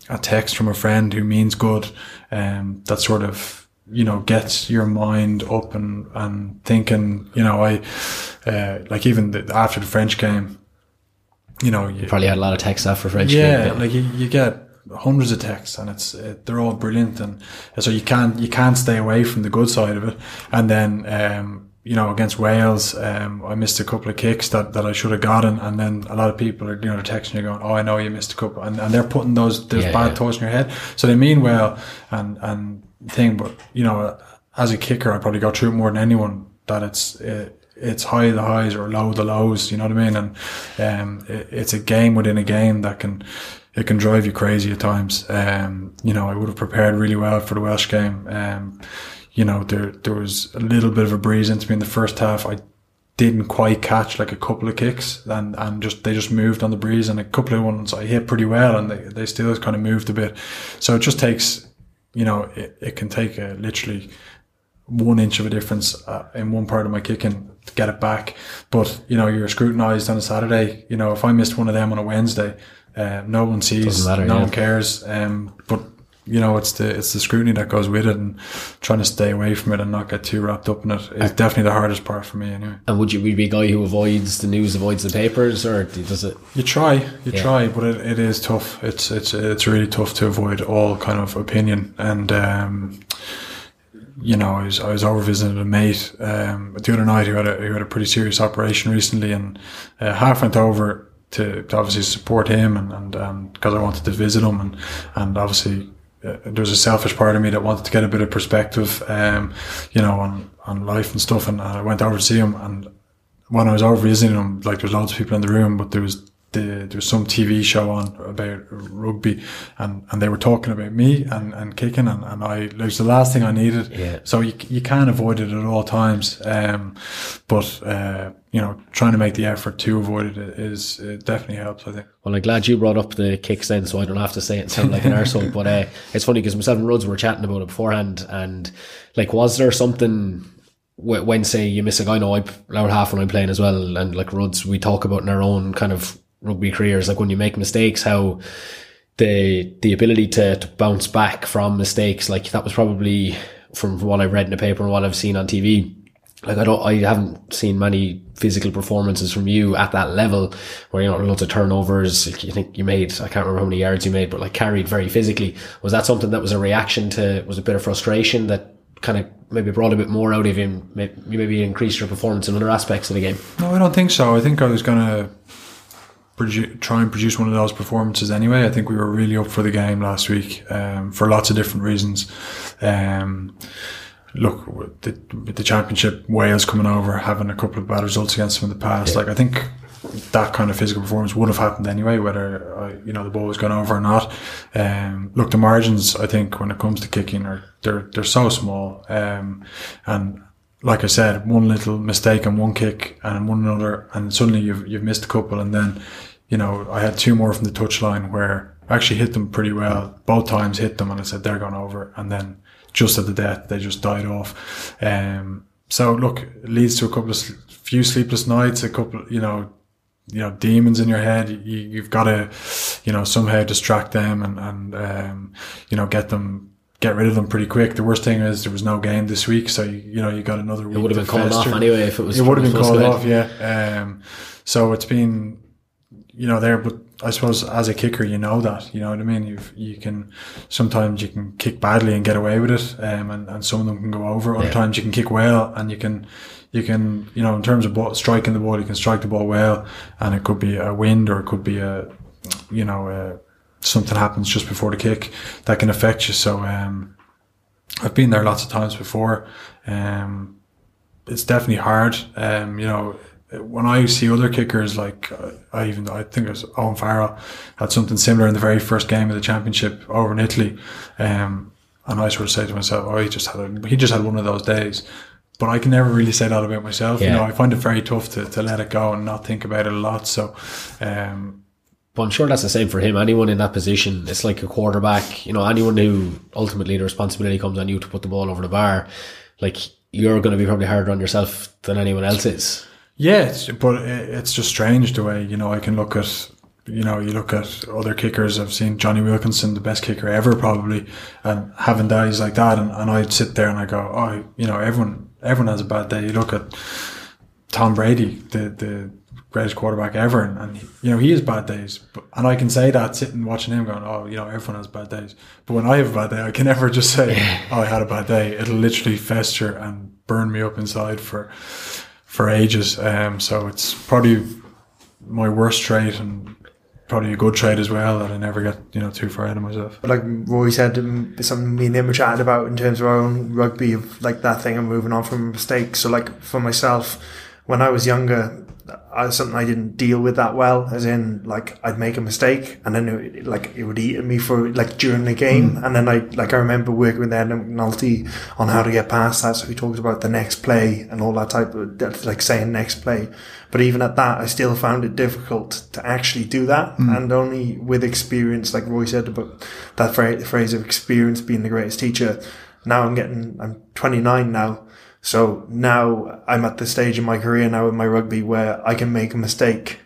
a text from a friend who means good, um, that sort of, you know, gets your mind up and, and thinking, you know, I, uh, like even the, after the French game, you know, you, Probably had a lot of texts after French. yeah, game, like you, you get hundreds of texts and it's uh, they're all brilliant and so you can't you can't stay away from the good side of it and then um you know against Wales um I missed a couple of kicks that, that I should have gotten and then a lot of people are you know they're texting you going oh I know you missed a couple and, and they're putting those those Yeah, bad yeah. thoughts in your head so they mean well and and thing but you know as a kicker I probably go through it more than anyone that it's uh, it's high the highs or low the lows. You know what I mean? And um, it, it's a game within a game that can it can drive you crazy at times. Um, you know, I would have prepared really well for the Welsh game. Um, you know, there there was a little bit of a breeze into me in the first half. I didn't quite catch like a couple of kicks and, and just they just moved on the breeze and a couple of ones I hit pretty well and they, they still kind of moved a bit. So it just takes, you know, it, it can take a, literally one inch of a difference uh, in one part of my kicking to get it back. But, you know, you're scrutinized on a Saturday. You know, if I missed one of them on a Wednesday, uh, no one sees, matter, no yeah. one cares. Um, but, you know, it's the, it's the scrutiny that goes with it and trying to stay away from it and not get too wrapped up in it is definitely the hardest part for me anyway. And would you be a guy who avoids the news, avoids the papers, or does it? You try, you Yeah. try, but it, it is tough. It's it's it's really tough to avoid all kind of opinion. And um, you know, I was I was over visiting a mate um, the other night who had a who had a pretty serious operation recently, and uh, half went over to, to obviously support him, and and um, because I wanted to visit him, and and obviously. Uh, there was a selfish part of me that wanted to get a bit of perspective, um, you know, on, on life and stuff. And I went over to see him, and when I was over visiting him, like there was loads of people in the room, but there was the, there was some TV show on about rugby, and, and they were talking about me and, and kicking, and, and I it was the last thing I needed. Yeah. So you you can't avoid it at all times, um, but uh, you know trying to make the effort to avoid it is it definitely helps. I think. Well, I'm glad you brought up the kicks then, so I don't have to say it sound like an arsehole. But uh, it's funny because myself and Ruds were chatting about it beforehand, and like, was there something when say you miss a guy? No, I loud half when I'm playing as well, and like Ruds, we talk about in our own kind of rugby careers, like when you make mistakes, how the the ability to, to bounce back from mistakes, like that was probably from what I've read in the paper and what I've seen on TV. Like I don't, I haven't seen many physical performances from you at that level where you know lots of turnovers. You think you made, I can't remember how many yards you made, but like carried very physically. Was that something that was a reaction to? Was a bit of frustration that kind of maybe brought a bit more out of you? Maybe, maybe increased your performance in other aspects of the game. No, I don't think so. I think I was gonna produ- try and produce one of those performances anyway. I think we were really up for the game last week um, for lots of different reasons. Um, look, with the, with the championship, Wales coming over, having a couple of bad results against them in the past. Like I think that kind of physical performance would have happened anyway, whether uh, you know the ball was gone over or not. Um, look, the margins I think when it comes to kicking are they're they're so small, um, and like I said, one little mistake and one kick and one another, and suddenly you've you've missed a couple, and then you know I had two more from the touchline where I actually hit them pretty well. Both times hit them, and I said they're gone over, and then just at the death they just died off. Um, so look, it leads to a couple of few sleepless nights, a couple, you know, you know, demons in your head. You, you've got to, you know, somehow distract them and and um, you know get them. Get rid of them pretty quick. The worst thing is there was no game this week, so you, you know you got another week. It would have been called off anyway if it was. it would have been called off, yeah. Um, so it's been, you know, there. But I suppose as a kicker, you know that. You know what I mean. You you can sometimes you can kick badly and get away with it, um, and and some of them can go over. Other Yeah. times you can kick well and you can. You can, you know, in terms of ball, striking the ball, you can strike the ball well, and it could be a wind or it could be a, you know, uh something happens just before the kick that can affect you. So, um, I've been there lots of times before. Um, it's definitely hard. Um, you know, when I see other kickers, like uh, I even I think it was Owen Farrell had something similar in the very first game of the championship over in Italy, um, and I sort of say to myself, "Oh, he just had a, he just had one of those days." But I can never really say that about myself. Yeah. You know, I find it very tough to, to let it go and not think about it a lot. So, um, But I'm sure that's the same for him. Anyone in that position, it's like a quarterback. You know, anyone who ultimately the responsibility comes on you to put the ball over the bar, like you're going to be probably harder on yourself than anyone else is. Yeah, it's, but it's just strange the way you know I can look at you know you look at other kickers. I've seen Jonny Wilkinson, the best kicker ever, probably, and having days like that, and, and I'd sit there and I go, oh, you know, everyone everyone has a bad day. You look at Tom Brady, the the greatest quarterback ever, and, and he- you know he has bad days, but, and I can say that sitting watching him, going, oh, you know, everyone has bad days. But when I have a bad day, I can never just say, oh, I had a bad day. It'll literally fester and burn me up inside for for ages. Um, so it's probably my worst trait and probably a good trait as well that I never get you know too far out of myself. like Roy said, um, something me and him were chatting about in terms of our own rugby, of like that thing of moving on from mistakes. So, like for myself, when I was younger, I, something I didn't deal with that well, as in like I'd make a mistake and then it, like it would eat at me for like during the game, hmm. and then I like I remember working with Enda McNulty on how to get past that. So he talked about the next play and all that type of like saying next play. But even at that, I still found it difficult to actually do that. Hmm. And only with experience, like Roy said about that phra- phrase of experience being the greatest teacher. Now I'm getting, I'm 29 now. So now I'm at the stage in my career now in my rugby where I can make a mistake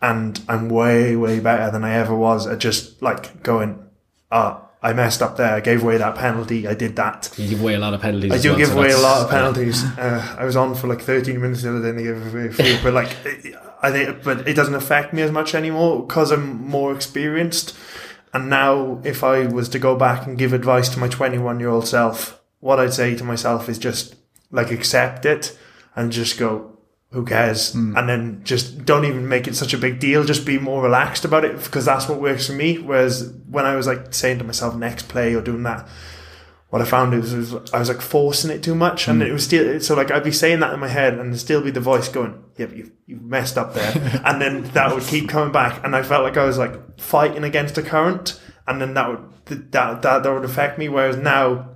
and I'm way, way better than I ever was at just like going, ah, I messed up there. I gave away that penalty. I did that. You give away a lot of penalties. I do well, give so away a lot of penalties. Uh, I was on for like 13 minutes the other day and I gave away a few, but like, I think, but it doesn't affect me as much anymore because I'm more experienced. And now, if I was to go back and give advice to my 21 year old self, what I'd say to myself is just like accept it and just go, who cares? Hmm. And then just don't even make it such a big deal. Just be more relaxed about it because that's what works for me. Whereas when I was like saying to myself, next play or doing that, what I found is, was I was like forcing it too much, and hmm. it was still so like I'd be saying that in my head, and there'd still be the voice going, "Yeah, but you you messed up there," and then that would keep coming back, and I felt like I was like fighting against a current, and then that would that that that would affect me. Whereas now.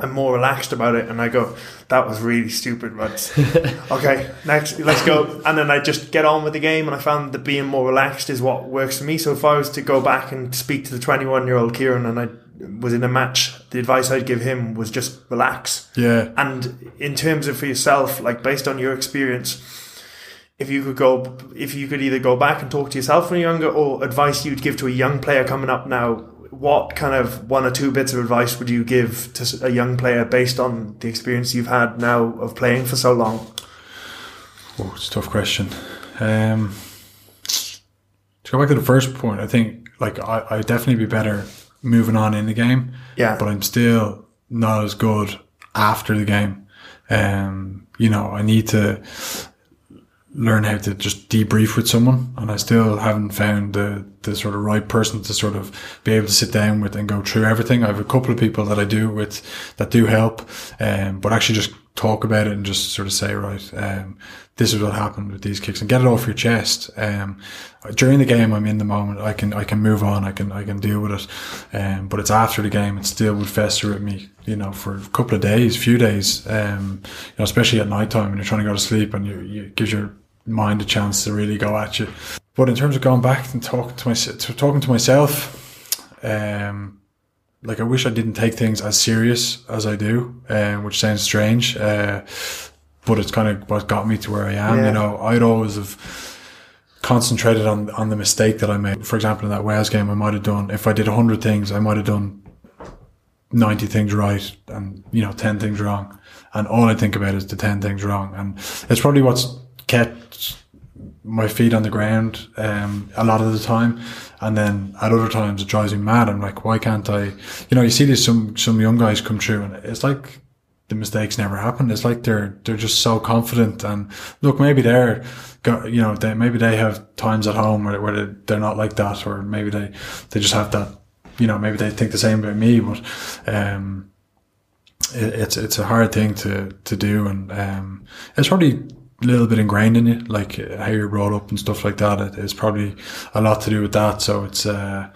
I'm more relaxed about it, and I go, "That was really stupid, but okay, next, let's go." And then I just get on with the game, and I found that being more relaxed is what works for me. So if I was to go back and speak to the 21 year old Kieran, and I was in a match, the advice I'd give him was just relax. Yeah, And in terms of for yourself, like based on your experience, if you could go, if you could either go back and talk to yourself when you're younger, or advice you'd give to a young player coming up now, what kind of one or two bits of advice would you give to a young player based on the experience you've had now of playing for so long? oh, it's a tough question. Um, to go back to the first point, I think like I I'd definitely be better moving on in the game. Yeah. but I'm still not as good after the game. Um, you know, I need to learn how to just debrief with someone, and I still haven't found the the sort of right person to sort of be able to sit down with and go through everything. I have a couple of people that I do with that do help, um, but actually just talk about it and just sort of say, right, um, this is what happened with these kicks and get it off your chest. Um, during the game, I'm in the moment. I can, I can move on. I can, I can deal with it. Um, but it's after the game, it still would fester at me, you know, for a couple of days, few days, um, you know, especially at night time when you're trying to go to sleep and you, you gives your mind a chance to really go at you. But in terms of going back and talking to myself, to talking to myself, um, like I wish I didn't take things as serious as I do, um, which sounds strange. Uh, but it's kind of what got me to where I am. Yeah. You know, I'd always have concentrated on on the mistake that I made. For example, in that Wales game, I might have done if I did hundred things, I might have done ninety things right and you know ten things wrong. And all I think about is the ten things wrong, and it's probably what's kept my feet on the ground um, a lot of the time. And then at other times it drives me mad. I'm like, why can't I? You know, you see these some some young guys come through, and it's like the mistakes never happen. It's like they're they're just so confident. And look, maybe they're you know they maybe they have times at home where where they- they're not like that, or maybe they they just have that. You know, maybe they think the same about me, but um, it, it's it's a hard thing to to do, and um, it's probably little bit ingrained in you, like uh, how you're brought up and stuff like that. It is probably a lot to do with that. So it's uh,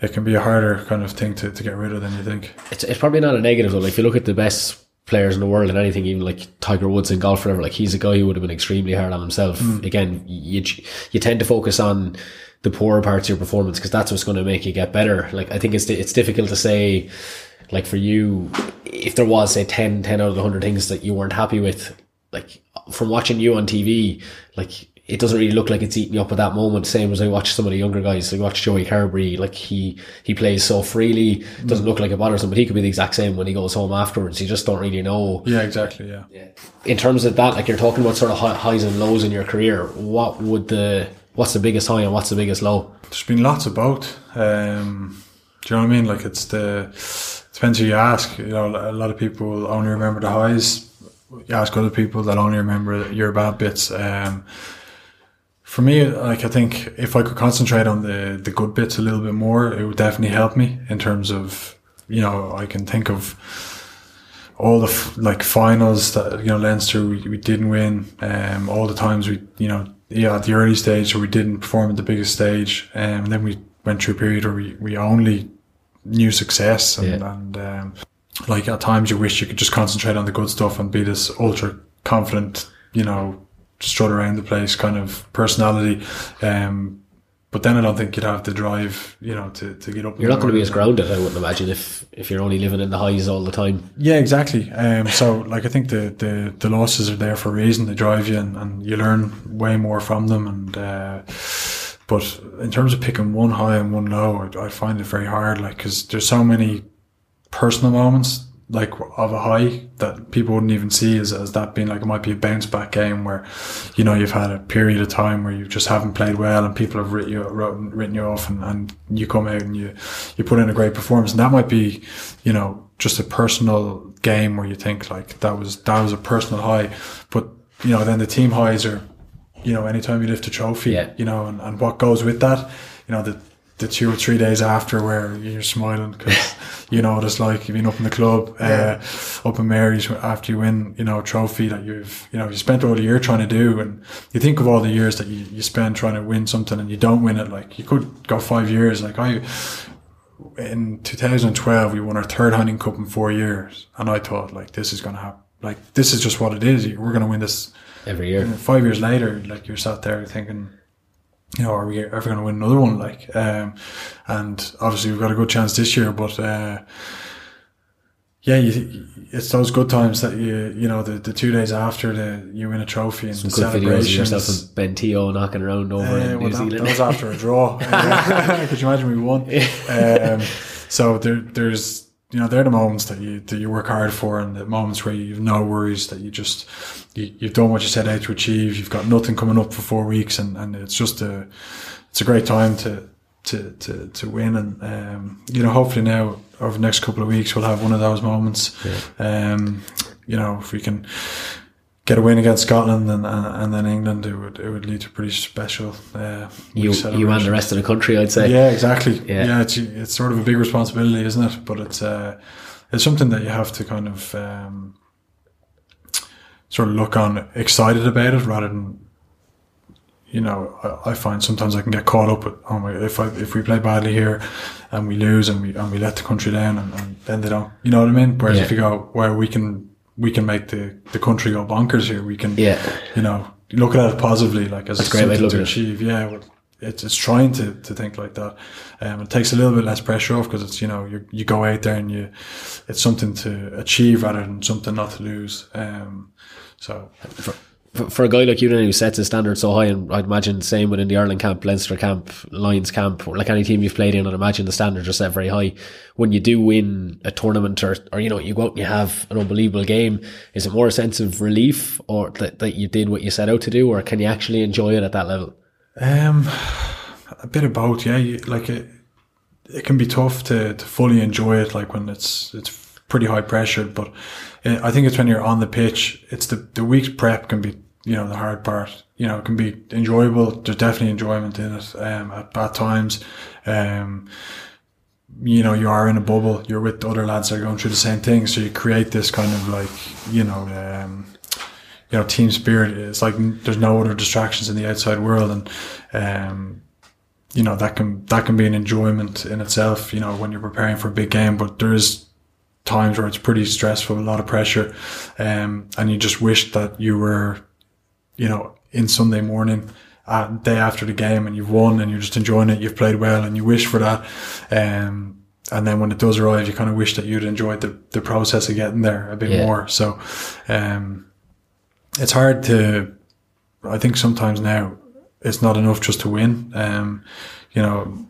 it can be a harder kind of thing to, to get rid of than you think. It's, it's probably not a negative though. Like if you look at the best players in the world and anything, even like Tiger Woods in golf, forever, like he's a guy who would have been extremely hard on himself. Again, you you tend to focus on the poorer parts of your performance because that's what's going to make you get better. Like I think it's it's difficult to say, like for you, if there was say 10, 10 out of the hundred things that you weren't happy with, like from watching you on TV, like it doesn't really look like it's eating you up at that moment. Same as I watch some of the younger guys. I watch Joey Carbery, like he he plays so freely, doesn't look like it bothers him, but he could be the exact same when he goes home afterwards. You just don't really know. Yeah, exactly. Yeah. yeah. In terms of that, like you're talking about sort of highs and lows in your career. What would the what's the biggest high and what's the biggest low? There's been lots of both. Um, do you know what I mean? Like it's the depends who you ask. You know, a lot of people only remember the highs. You ask other people that only remember your bad bits. Um, for me, like I think if I could concentrate on the the good bits a little bit more, it would definitely help me in terms of you know I can think of all the f- like finals that you know Leinster we, we didn't win, um, all the times we you know yeah at the early stage where we didn't perform at the biggest stage, um, and then we went through a period where we, we only knew success and, Yeah. and um, like at times you wish you could just concentrate on the good stuff and be this ultra confident you know strut around the place kind of personality. Um, but then I don't think you'd have the drive, you know, to, to get up. You're not going to be as grounded, I wouldn't imagine, if if you're only living in the highs all the time. Yeah, exactly. Um, so like I think the, the, the losses are there for a reason. They drive you and, and you learn way more from them. And uh, but in terms of picking one high and one low, I, I find it very hard. Like because there's so many personal moments like of a high that people wouldn't even see as, as that being like it might be a bounce back game where you know you've had a period of time where you just haven't played well and people have written you, written, written you off and, and you come out and you you put in a great performance and that might be you know just a personal game where you think like that was that was a personal high but you know then the team highs are you know anytime you lift a trophy Yeah. you know and, and what goes with that you know the the two or three days after where you're smiling because you know what it's like you've been up in the club uh, up in Mary's after you win you know a trophy that you've you know you spent all the year trying to do and you think of all the years that you, you spend trying to win something and you don't win it like you could go five years like I in 2012 we won our third Heineken Cup in four years and I thought like this is gonna happen like this is just what it is we're gonna win this Every year. and five years later, like you're sat there thinking, you know, are we ever going to win another one? Like, um, and obviously we've got a good chance this year, but, uh, yeah, you, it's those good times that you, you know, the, the two days after the, you win a trophy and the Good videos of yourself celebrations. and Ben Te'o knocking around over Uh, in well, New that, Zealand. that was after a draw. Uh, Could you imagine we won? Um, so there, there's, you know, they're the moments that you that you work hard for, and the moments where you've no worries that you just you, you've done what you set out to achieve. You've got nothing coming up for four weeks, and, and it's just a it's a great time to to to, to win. And um, you know, hopefully now over the next couple of weeks we'll have one of those moments. Um, you know, if we can get a win against Scotland and, and, and then England, it would it would lead to pretty special. Uh, you, you and the rest of the country, I'd say. Yeah, exactly. Yeah. Yeah, it's it's sort of a big responsibility, isn't it? But it's uh, it's something that you have to kind of um, sort of look on excited about it rather than. You know, I, I find sometimes I can get caught up with, oh my, if I, if we play badly here and we lose and we, and we let the country down and, and then they don't, you know what I mean? Whereas Yeah. if you go, where we can, we can make the, the country go bonkers here, we can, Yeah. you know, look at it positively, like as That's a great way to to at it. achieve. Yeah, well, it's it's trying to, to think like that. Um, it takes a little bit less pressure off because it's you know you you go out there and you it's something to achieve rather than something not to lose. Um, so for, a guy like you then who sets his standard so high, and I'd imagine the same within the Ireland camp, Leinster camp, Lions camp, or like any team you've played in, I'd imagine the standards are set very high. When you do win a tournament or, or you know, you go out and you have an unbelievable game, is it more a sense of relief or that, that you did what you set out to do, or can you actually enjoy it at that level? Um, a bit of both, yeah. You, like it, it can be tough to, to fully enjoy it, like when it's it's pretty high pressured. But uh, I think it's when you're on the pitch. It's the the week's prep can be you know the hard part. You know, it can be enjoyable. There's definitely enjoyment in it um, at bad times. Um, you know, you are in a bubble. You're with other lads that are going through the same thing. So you create this kind of like, you know, um, you know, team spirit. It's like there's no other distractions in the outside world, and um, you know that can that can be an enjoyment in itself. You know, when you're preparing for a big game, but there is times where it's pretty stressful, a lot of pressure, um, and you just wish that you were, you know, in Sunday morning uh, day after the game and you've won and you're just enjoying it, you've played well and you wish for that. Um, and then when it does arrive, you kind of wish that you'd enjoyed the, the process of getting there a bit Yeah. more. So, um, it's hard to, I think sometimes now it's not enough just to win. Um, you know,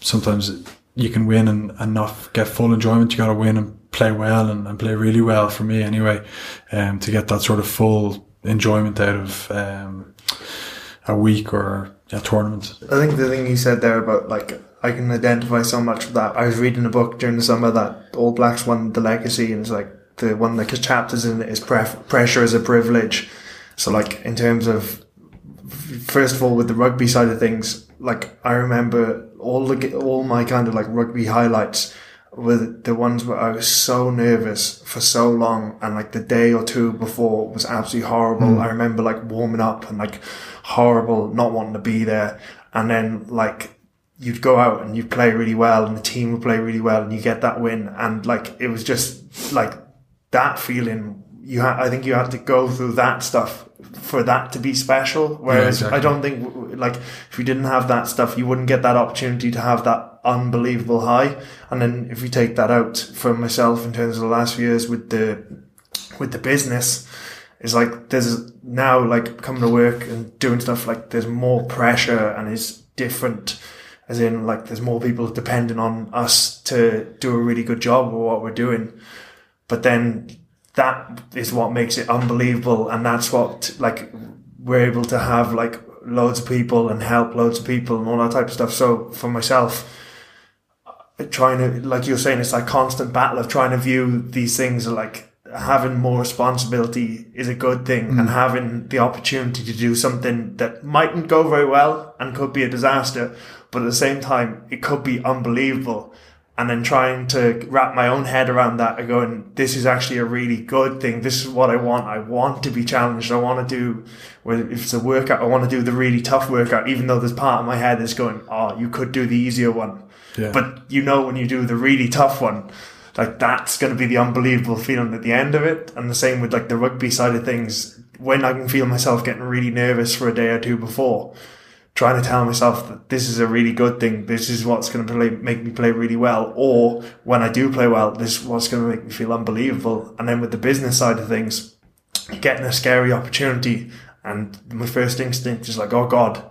sometimes you can win and, and not get full enjoyment. You got to win and play well and, and play really well for me anyway, um, to get that sort of full enjoyment out of, um, a week or a tournament. I think the thing you said there about like I can identify so much with that. I was reading a book during the summer that All Blacks won the legacy, and it's like the one of the chapters in it is pref- pressure is a privilege. So like in terms of first of all with the rugby side of things, like I remember all the all my kind of like rugby highlights were the ones where I was so nervous for so long and like the day or two before was absolutely horrible. Hmm. I remember like warming up and like horrible, not wanting to be there. And then like you'd go out and you'd play really well and the team would play really well and you get that win. And like it was just like that feeling you had, I think you had to go through that stuff for that to be special. Whereas exactly. I don't think like if you didn't have that stuff, you wouldn't get that opportunity to have that unbelievable high. And then if we take that out for myself in terms of the last few years with the with the business, is like there's now like coming to work and doing stuff like there's more pressure and it's different. As in, like, there's more people depending on us to do a really good job of what we're doing. But then that is what makes it unbelievable. And that's what, like, we're able to have, like, loads of people and help loads of people and all that type of stuff. So for myself, trying to, like you're saying, it's that constant battle of trying to view these things like having more responsibility is a good thing mm. and having the opportunity to do something that mightn't go very well and could be a disaster, but at the same time, it could be unbelievable. And then trying to wrap my own head around that and going, this is actually a really good thing. This is what I want. I want to be challenged. I want to do, well, if it's a workout, I want to do the really tough workout, even though there's part of my head that's going, oh, you could do the easier one. Yeah. But you know, when you do the really tough one, like that's going to be the unbelievable feeling at the end of it. And the same with like the rugby side of things. When I can feel myself getting really nervous for a day or two before, trying to tell myself that this is a really good thing. This is what's going to play, make me play really well. Or when I do play well, this is what's going to make me feel unbelievable. And then with the business side of things, getting a scary opportunity. And my first instinct is like, oh God,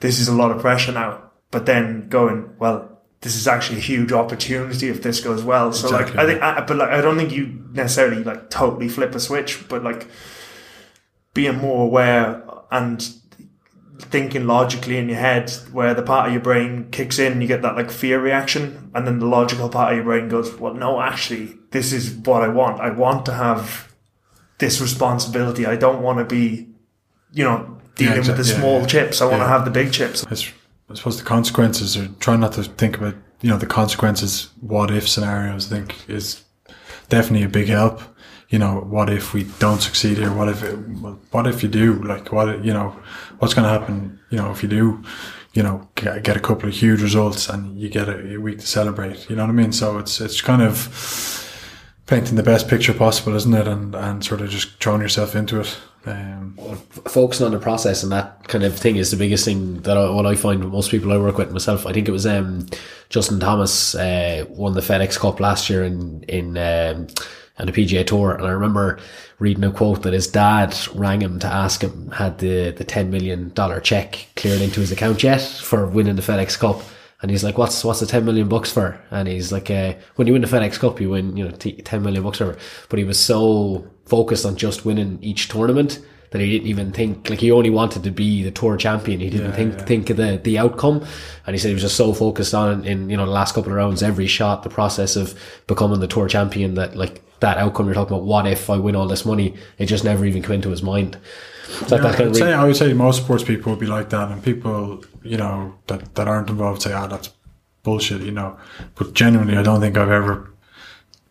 this is a lot of pressure now. But then going, well, this is actually a huge opportunity if this goes well. So like, I think, I, but like, I don't think you necessarily like totally flip a switch, but like being more aware and thinking logically in your head where the part of your brain kicks in, you get that like fear reaction, and then the logical part of your brain goes, well, no, actually, this is what I want. I want to have this responsibility. I don't want to be, you know, dealing with the exact- yeah, small yeah. chips. I want to have the big chips. It's, I suppose the consequences are trying not to think about, you know, the consequences, what if scenarios, I think is definitely a big help. You know, what if we don't succeed here? What if, it, what if you do? Like, what, you know, what's going to happen, you know, if you do, you know, get, get a couple of huge results and you get a, a week to celebrate, you know what I mean? So it's, it's kind of painting the best picture possible, isn't it? And, and sort of just throwing yourself into it. Um, focusing on the process and that kind of thing is the biggest thing that I, what I find most people I work with myself. I think it was um, Justin Thomas uh, won the FedEx Cup last year in in um, the PGA Tour, and I remember reading a quote that his dad rang him to ask him had the the ten million dollar check cleared into his account yet for winning the FedEx Cup. And he's like, "What's what's the ten million bucks for?" And he's like, uh, "When you win the FedEx Cup, you win, you know, t- ten million bucks or. But he was so focused on just winning each tournament that he didn't even think like he only wanted to be the tour champion. He didn't Yeah, think yeah. think of the the outcome. And he said he was just so focused on in you know the last couple of rounds, every shot, the process of becoming the tour champion that like that outcome you're talking about. What if I win all this money? It just never even came into his mind. So Yeah, that kind I'd of say, I would say most sports people would be like that, and people, you know, that, that aren't involved say, ah, that's bullshit, you know. But genuinely, I don't think I've ever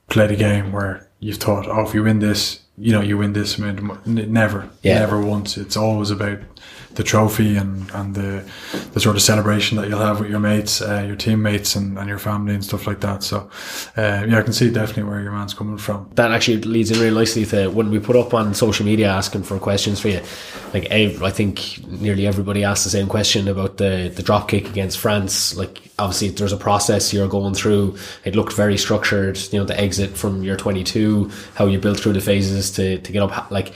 played a game where you've thought, oh, if you win this, you know, you win this amount of money. Never, Yeah. never once. It's always about the trophy and, and the the sort of celebration that you'll have with your mates, uh, your teammates, and, and your family and stuff like that. So, uh, yeah, I can see definitely where your man's coming from. that actually leads in really nicely to when we put up on social media asking for questions for you. Like I think nearly everybody asked the same question about the the drop kick against France. Like obviously there's a process you're going through. It looked very structured. You know the exit from your 22, how you built through the phases to to get up. Like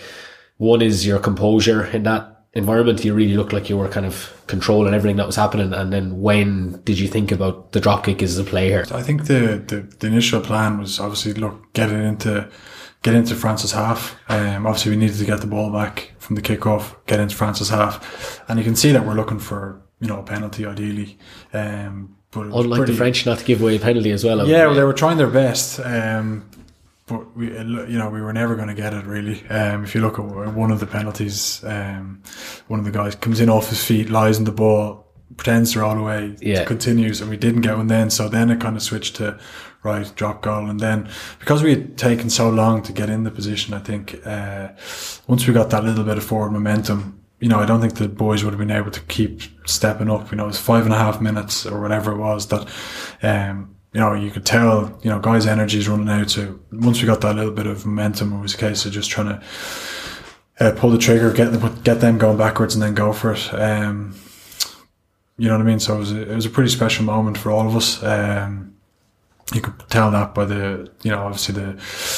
one is your composure in that environment. You really looked like you were kind of controlling everything that was happening. And then when did you think about the drop kick as a play here? I think the, the, the initial plan was obviously look get it into get into France's half. Um, obviously we needed to get the ball back from the kickoff, get into France's half, and you can see that we're looking for you know a penalty ideally. Um, but Unlike pretty- the French, not to give away a penalty as well. yeah, well, they were trying their best, um, but we, you know, we were never going to get it really. Um, if you look at one of the penalties, um, one of the guys comes in off his feet, lies in the ball, pretends to roll away, Yeah. continues, and we didn't get one then. So then it kind of switched to right drop goal, and then because we had taken so long to get in the position, I think uh, once we got that little bit of forward momentum. You know, I don't think the boys would have been able to keep stepping up. You know, it was five and a half minutes or whatever it was that, um, you know, you could tell, you know, guys' energy is running out. So once we got that little bit of momentum, it was a case of just trying to uh, pull the trigger, get them, get them going backwards, and then go for it. Um, you know what I mean? So it was a, it was a pretty special moment for all of us. Um, you could tell that by the, you know, obviously the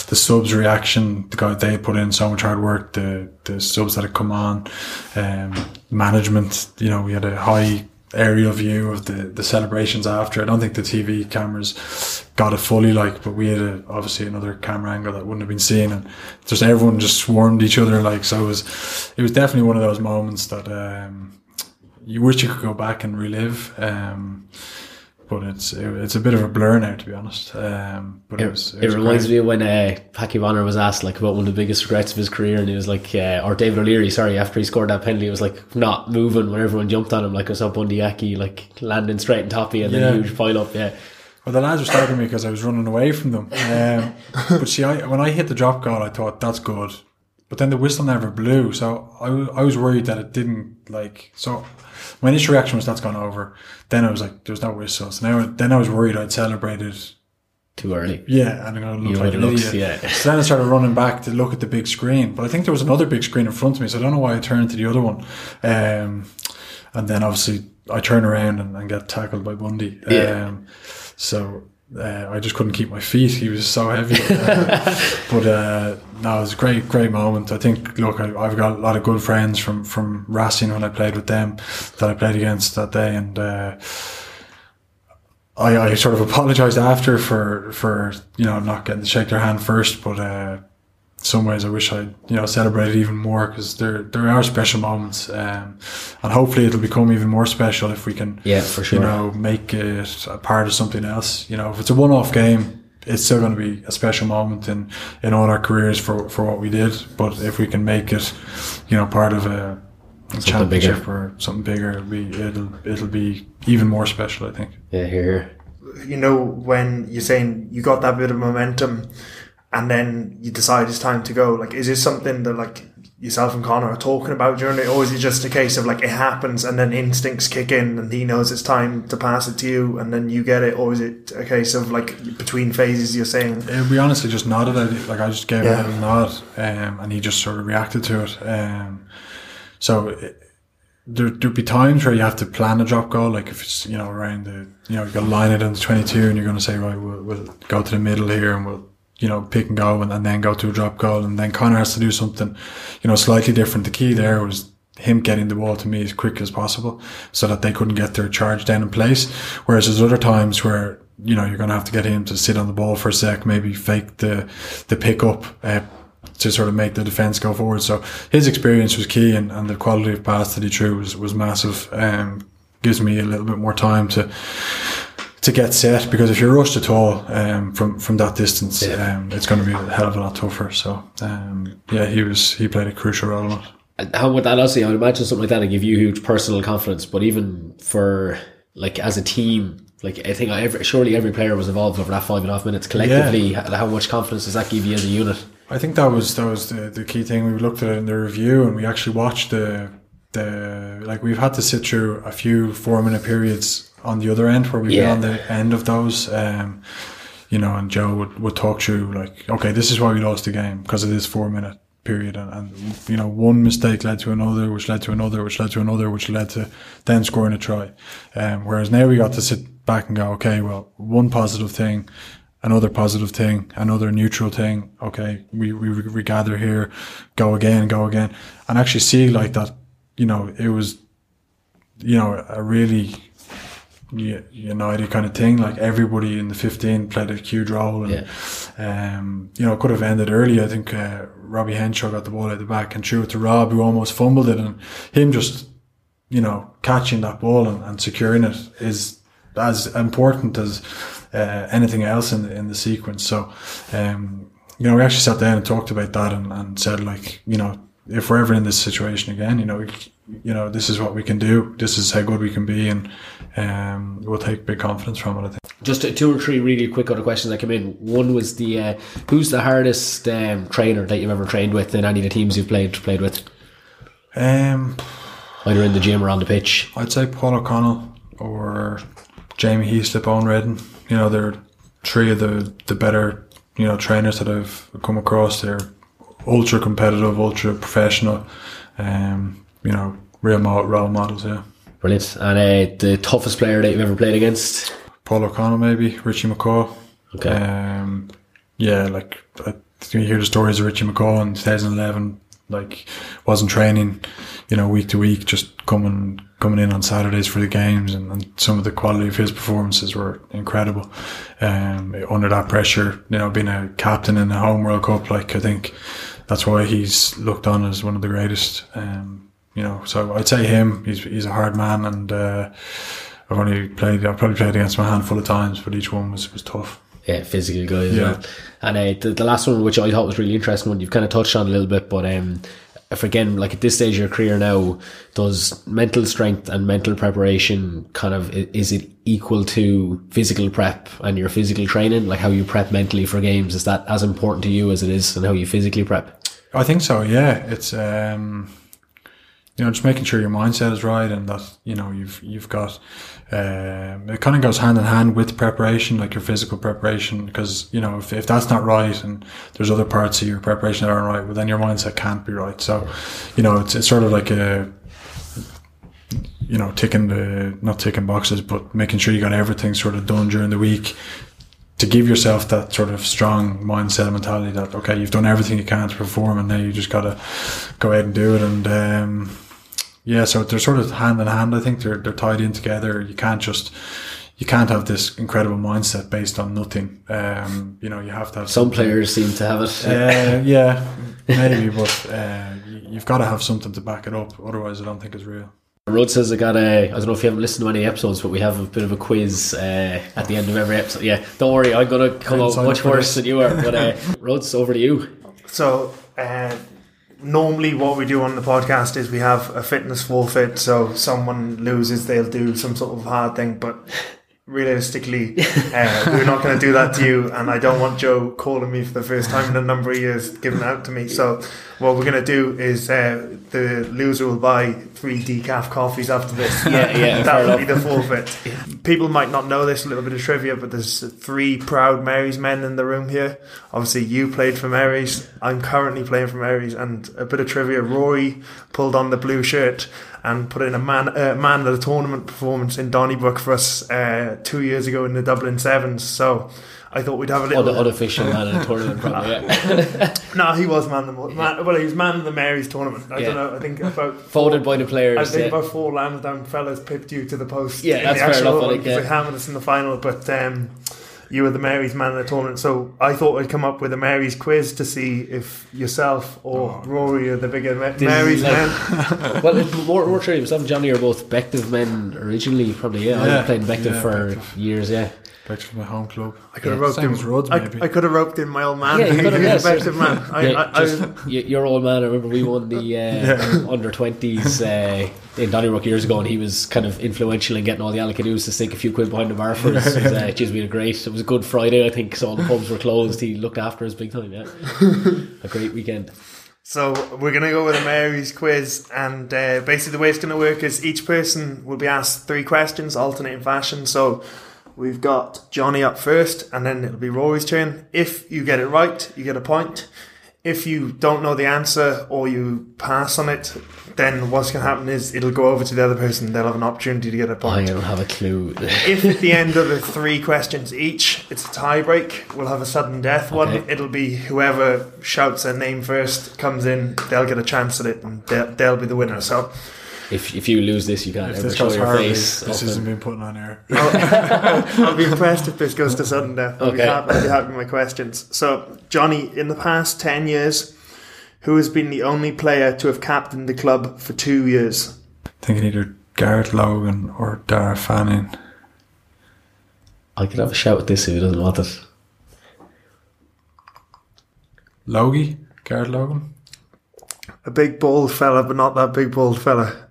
the subs reaction. The guy they put in so much hard work. The the subs that had come on, um, management. You know, we had a high aerial view of the the celebrations after. I don't think the TV cameras got it fully, like, but we had a, obviously another camera angle that wouldn't have been seen, and just everyone just swarmed each other, like. So it was, it was definitely one of those moments that um, you wish you could go back and relive. Um, but it's it, it's a bit of a blur now, to be honest. Um, but it, It, was. it was reminds great. me of when uh, Packie Bonner was asked like about one of the biggest regrets of his career, and he was like, uh, or David O'Leary, sorry, after he scored that penalty, he was like not moving when everyone jumped on him, like I saw Bundee Aki like landing straight on top of you and Yeah. then a huge pile up. Yeah, Well, the lads were stopping me because I was running away from them. Um, but see, I, when I hit the drop goal, I thought that's good. But then the whistle never blew, so I, I was worried that it didn't like. So my initial reaction was that's gone over. Then I was like, there's no whistle. So now, then I was worried I'd celebrated. too early. Yeah, and I'm gonna look You like an looked, idiot. yeah. So then I started running back to look at the big screen, but I think there was another big screen in front of me, so I don't know why I turned to the other one. Um, and then obviously I turn around and, and get tackled by Bundee. Yeah. Um, so uh, I just couldn't keep my feet. He was so heavy. Uh, but uh, no, it was a great, great moment. I think, look, I, I've got a lot of good friends from, from Racing when I played with them that I played against that day. And, uh, I, I sort of apologized after for, for, you know, not getting to shake their hand first, but, uh, some ways I wish I'd, you know, celebrated even more because there, there are special moments. Um, and hopefully it'll become even more special if we can, Yeah, for sure. you know, make it a part of something else. You know, if it's a one-off game, it's still going to be a special moment in, in all our careers for, for what we did. But if we can make it, you know, part of a, a championship or something bigger, it'll be, it'll, it'll be even more special, I think. Yeah, here, here. you know when you're saying you got that bit of momentum and then you decide it's time to go like is this something that like yourself and Conor are talking about during it or is it just a case of like it happens and then instincts kick in and he knows it's time to pass it to you and then you get it or is it a case of like between phases you're saying Uh, we honestly just nodded at it. Like I just gave Yeah. him a nod, um, and he just sort of reacted to it. Um, so it, there there'd be times where you have to plan a drop goal, like if it's you know around the you know you got to line it on the twenty two, and you're going to say right, we'll, we'll go to the middle here, and we'll you know pick and go, and, and then go to a drop goal, and then Conor has to do something you know slightly different. The key there was him getting the ball to me as quick as possible so that they couldn't get their charge down in place. Whereas there's other times where, you know, you're going to have to get him to sit on the ball for a sec, maybe fake the, the pick up, uh, to sort of make the defense go forward. So his experience was key and, and the quality of pass that he threw was, was massive. Um, gives me a little bit more time to, to get set because if you're rushed at all, um, from, from that distance, um, it's going to be a hell of a lot tougher. So, um, yeah, he was, he played a crucial role in it. And how would that also? I would imagine something like that would give you huge personal confidence. But even for like as a team, like I think every, surely every player was involved over that five and a half minutes collectively. How, how much confidence does that give you as a unit? I think that was that was the, the key thing. We looked at it in the review and we actually watched the the like we've had to sit through a few four minute periods on the other end where we've Yeah. been on the end of those. Um, you know, and Joe would, would talk through like, okay, this is why we lost the game because of this four minute period, and, and you know, one mistake led to another, which led to another, which led to another, which led to then scoring a try. Um, whereas now we got to sit back and go, okay, well, one positive thing, another positive thing, another neutral thing. Okay, we we we gather here, go again, go again, and actually see like that. You know, it was, you know, a really united kind of thing. Like everybody in the 15 played a huge role. And, um, you know, it could have ended early. I think, uh, Robbie Henshaw got the ball at the back and threw it to Rob, who almost fumbled it. And him just, you know, catching that ball and, and securing it is as important as, uh, anything else in the, in the sequence. So, um, you know, we actually sat down and talked about that and, and said like, you know, if we're ever in this situation again, you know, we, you know, this is what we can do. This is how good we can be, and um, we'll take big confidence from it. I think. Just two or three really quick other questions that came in. One was the uh, who's the hardest um, trainer that you've ever trained with in any of the teams you've played played with, Um, either in the gym or on the pitch. I'd say Paul O'Connell or Jamie Heaslip, Owen Redden. You know, they're three of the the better you know trainers that I've come across. They're ultra competitive, ultra professional. Um, you know, real role models. Yeah. Brilliant. And uh, the toughest player that you've ever played against. Paul O'Connell, maybe Richie McCaw. Okay. Um, yeah, like I, you hear the stories of Richie McCaw in 2011. Like, wasn't training, you know, week to week, just coming coming in on Saturdays for the games, and, and some of the quality of his performances were incredible. Um, under that pressure, you know, being a captain in the home World Cup, like I think that's why he's looked on as one of the greatest. Um, you know, so I'd say him. He's he's a hard man, and uh, I've only played. I've probably played against him a handful of times, but each one was was tough. Yeah, physical guy as Yeah. well. And uh, the, the last one, which I thought was really interesting, one you've kind of touched on a little bit, but um, if again, like at this stage of your career now, does mental strength and mental preparation kind of is it equal to physical prep and your physical training, like how you prep mentally for games? Is that as important to you as it is and how you physically prep? I think so. Yeah, it's um, you know just making sure your mindset is right and that you know you've you've got um, it kind of goes hand in hand with preparation, like your physical preparation, because you know if, if that's not right and there's other parts of your preparation that aren't right, well then your mindset can't be right. So, you know, it's it's sort of like a you know ticking the not ticking boxes, but making sure you got everything sort of done during the week to give yourself that sort of strong mindset mentality that okay you've done everything you can to perform and now you just gotta go ahead and do it and um, yeah so they're sort of hand in hand I think they're, they're tied in together you can't just you can't have this incredible mindset based on nothing um, you know you have to have Some players seem to have it. uh, yeah maybe but uh, you- you've got to have something to back it up otherwise I don't think it's real Rod says I got a. I don't know if you haven't listened to any episodes, but we have a bit of a quiz uh, at the end of every episode. Yeah, don't worry, I'm gonna come out much worse than you are. But uh, Rod's over to you. So, uh, normally what we do on the podcast is we have a fitness forfeit. So, someone loses, they'll do some sort of hard thing. But realistically, uh, we're not going to do that to you. And I don't want Joe calling me for the first time in a number of years, giving out to me. So, what we're going to do is uh, the loser will buy three decaf coffees after this. Yeah, yeah, that will be the forfeit. People might not know this, a little bit of trivia, but there's three proud Marys men in the room here. Obviously, you played for Marys. I'm currently playing for Marys, and a bit of trivia. Rory pulled on the blue shirt and put in a man uh, man of the tournament performance in Donnybrook for us uh, two years ago in the Dublin Sevens. So. I thought we'd have a little. unofficial man in the tournament, probably. Yeah. no, he was man of the man, well, he was man of the Marys tournament. I Yeah. don't know. I think about Voted by the players. I think yeah. about four Lansdowne fellas pipped you to the post. Yeah, that's fair enough, one, think, yeah. they hammered us in the final, but um, you were the Mary's man of the tournament. So I thought I'd come up with a Mary's quiz to see if yourself or oh. Rory are the bigger Ma- Mary's like- men. well, it- more, more true. Yourself and Johnny are both Bective men originally, probably. Yeah, I've was playing Bective Yeah, for Bective. years. Yeah, Back to my home club. I could have roped same in. as Ruds, I, maybe. I could have roped in my old man. Yeah, you He's could have, yes. Bective man. I, Yeah, I, just, I, y- your old man. I remember we won the uh, under twenties uh, in Donnybrook years ago, and he was kind of influential in getting all the Alickadoos to stick a few quid behind the bar for us. It was, uh, geez, we had a great. It was a good Friday, I think. So all the pubs were closed. He looked after us big time. Yeah, a great weekend. So we're going to go with a Mary's quiz, and uh, basically the way it's going to work is each person will be asked three questions, alternating fashion. So we've got Johnny up first, and then it'll be Rory's turn. If you get it right, you get a point. If you don't know the answer or you pass on it, then what's going to happen is it'll go over to the other person. They'll have an opportunity to get a point. I don't have a clue. if at the end of the three questions each, it's a tie break, we'll have a sudden death one. Okay. It'll be whoever shouts their name first comes in, they'll get a chance at it, and they'll, they'll be the winner. So if if you lose this, you can't If ever this show your horribly, face. this often. isn't being put on air. I'll be impressed if this goes to sudden death. I'll, be, Okay. happy, I'll be happy with my questions. So, Johnny, in the past 10 years, who has been the only player to have captained the club for two years? I Thinking either Garrett Logan or Dara Fanning. I could have a shout at this if he doesn't want it. Logie? Garrett Logan? A big bald fella, but not that big bald fella.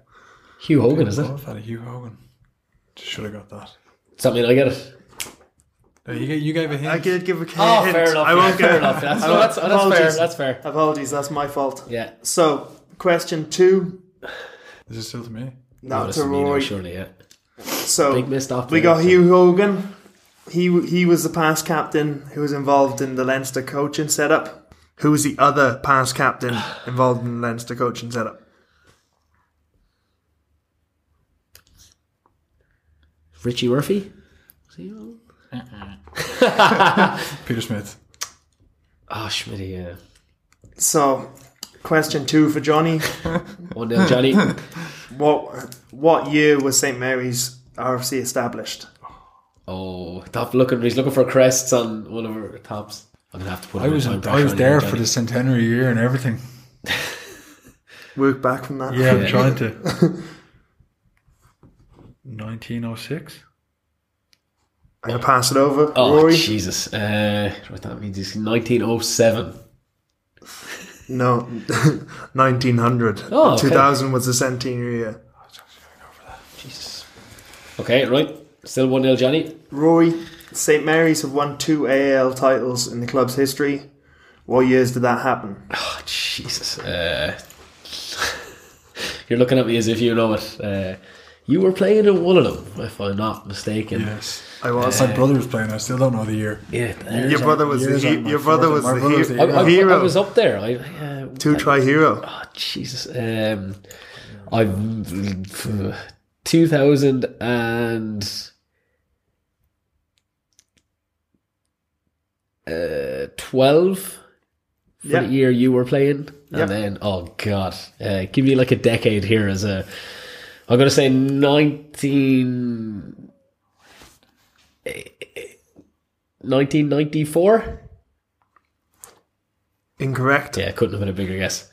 Hugh Hogan, is it? Oh, fella, Hugh Hogan. Should have got that. Does that mean I get it? No, you, gave, you gave a hint. I did give a Oh, hint. fair enough. I yeah, won't fair get enough. That's, I no, that's, that's fair. apologies. That's fair. Apologies, that's my fault. Yeah. So, question two. Is it still to me? Not Notice to me now, Roy. surely, yeah. So Big missed off we there. got Hugh Hogan. He he was the past captain who was involved in the Leinster coaching setup. Who was the other past captain involved in the Leinster coaching setup? Richie Murphy? Was he on? Peter Smith. Ah, oh, Schmitty, yeah. So, question two for Johnny. 1 0 Johnny. What what year was St Mary's RFC established? Oh, top looking. He's looking for crests on one of our tops. I'm gonna have to put. I a bit was of time I was there for the centenary year and everything. Work back from that. Yeah, I'm Yeah. trying to. 1906? I'm gonna pass it over. Oh Rory. Jesus! Uh, what that means is 1907. No, 1900. Oh, okay. 2000 was the centenary year. Jesus. Okay, right. Still one 0 Johnny. Rory, St Mary's have won two AIL titles in the club's history. What years did that happen? Oh Jesus! Uh, you're looking at me as if you know it. Uh, you were playing in one of them, if I'm not mistaken. Yes. I was. My brother was playing. I still don't know the year. Yeah. Your brother was the years he- your brother was the, brother was he- the I, hero. I, I hero. was up there. I, uh, Two try hero. Oh Jesus! Um, I've two thousand and uh, twelve for Yeah. the year you were playing, and Yeah. then oh god, uh, give me like a decade here as a. I'm gonna say nineteen. 1994? Incorrect. Yeah, couldn't have been a bigger guess.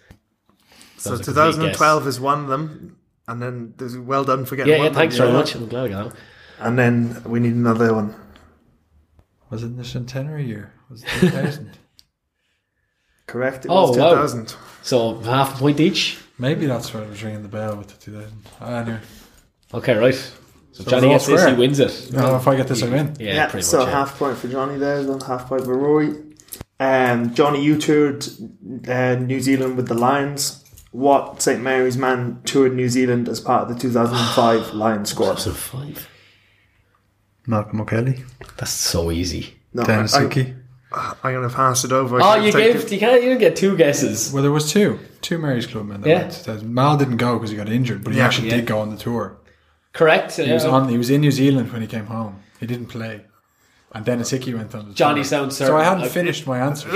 so was a complete 2012 is one of them. And then there's well done for getting Yeah, one yeah, thanks very much. I'm glad I got that. And then we need another one. Was it in the centenary year? Was it 2000? Correct. It Oh, was wow. 2000. So half a point each. Maybe that's where I was ringing the bell with the 2000. Ah, Anyway. Okay, right. So, So Johnny we're all gets this, he wins it. No, if I get this, I win. Yeah, Yeah, pretty so much. yeah. half point for Johnny there, then half point for Rory. Um, Johnny, you toured uh, New Zealand with the Lions. What St Mary's man toured New Zealand as part of the 2005 Lions squad? So five. Malcolm O'Kelly. That's so easy. No, Denis I, Hickie. am going to pass it over. Oh, I you can't gave. it. You can't even get two guesses. Well, there was two. Two Mary's Club men. that Yeah. went Mal didn't go because he got injured, but he Yeah. actually Yeah. did go on the tour. Correct. He was on. He was in New Zealand when he came home. He didn't play, and Denis Hickie went on. The Johnny tour. sounds So. I hadn't Like, finished my answer.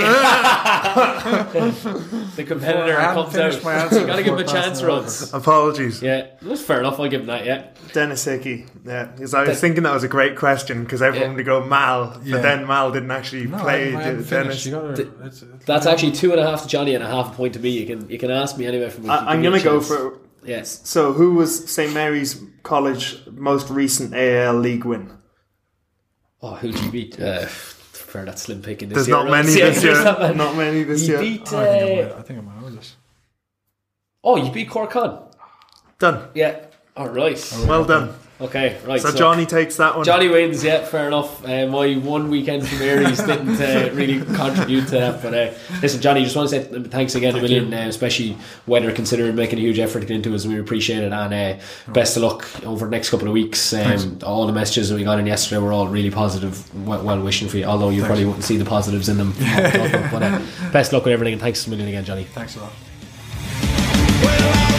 The competitor I hadn't comes finished out. my answer you gotta give him a chance, passing runs. Apologies. Yeah, that's fair enough. I'll give him that. Yeah. Denis Hickie. Yeah, because I was That- thinking that was a great question because everyone Yeah. would go Mal, Yeah. but then Mal didn't actually No, play I, I hadn't Denis. finished. You gotta, it's, it's, That's actually two and a half to Johnny and a half a point to me. You can you can ask me anyway from. I, I'm going to go for. Yes. So, who was St Mary's College most recent AIL League win? Oh, who did you beat? Uh, fair that slim pick in this There's year. not right? many this there's year. not many. Not many this You year. beat. Oh, I think I Uh, might, I think I might have it. oh, you beat Cork Con. Done. Yeah. All right. Well done. Okay. Right. So Johnny takes that one. Johnny wins, yeah, fair enough. Uh, my one weekend from Aries didn't uh, really contribute to that. But uh, listen, Johnny, just want to say thanks again a million, uh, especially Weather considering making a huge effort to get into us. We appreciate it. And uh, best of luck over the next couple of weeks. Um, all the messages that we got in yesterday were all really positive, well, well wishing for you, although you probably wouldn't see the positives in them. but uh, best luck with everything, and thanks a million again, Johnny. Thanks a lot. Well, I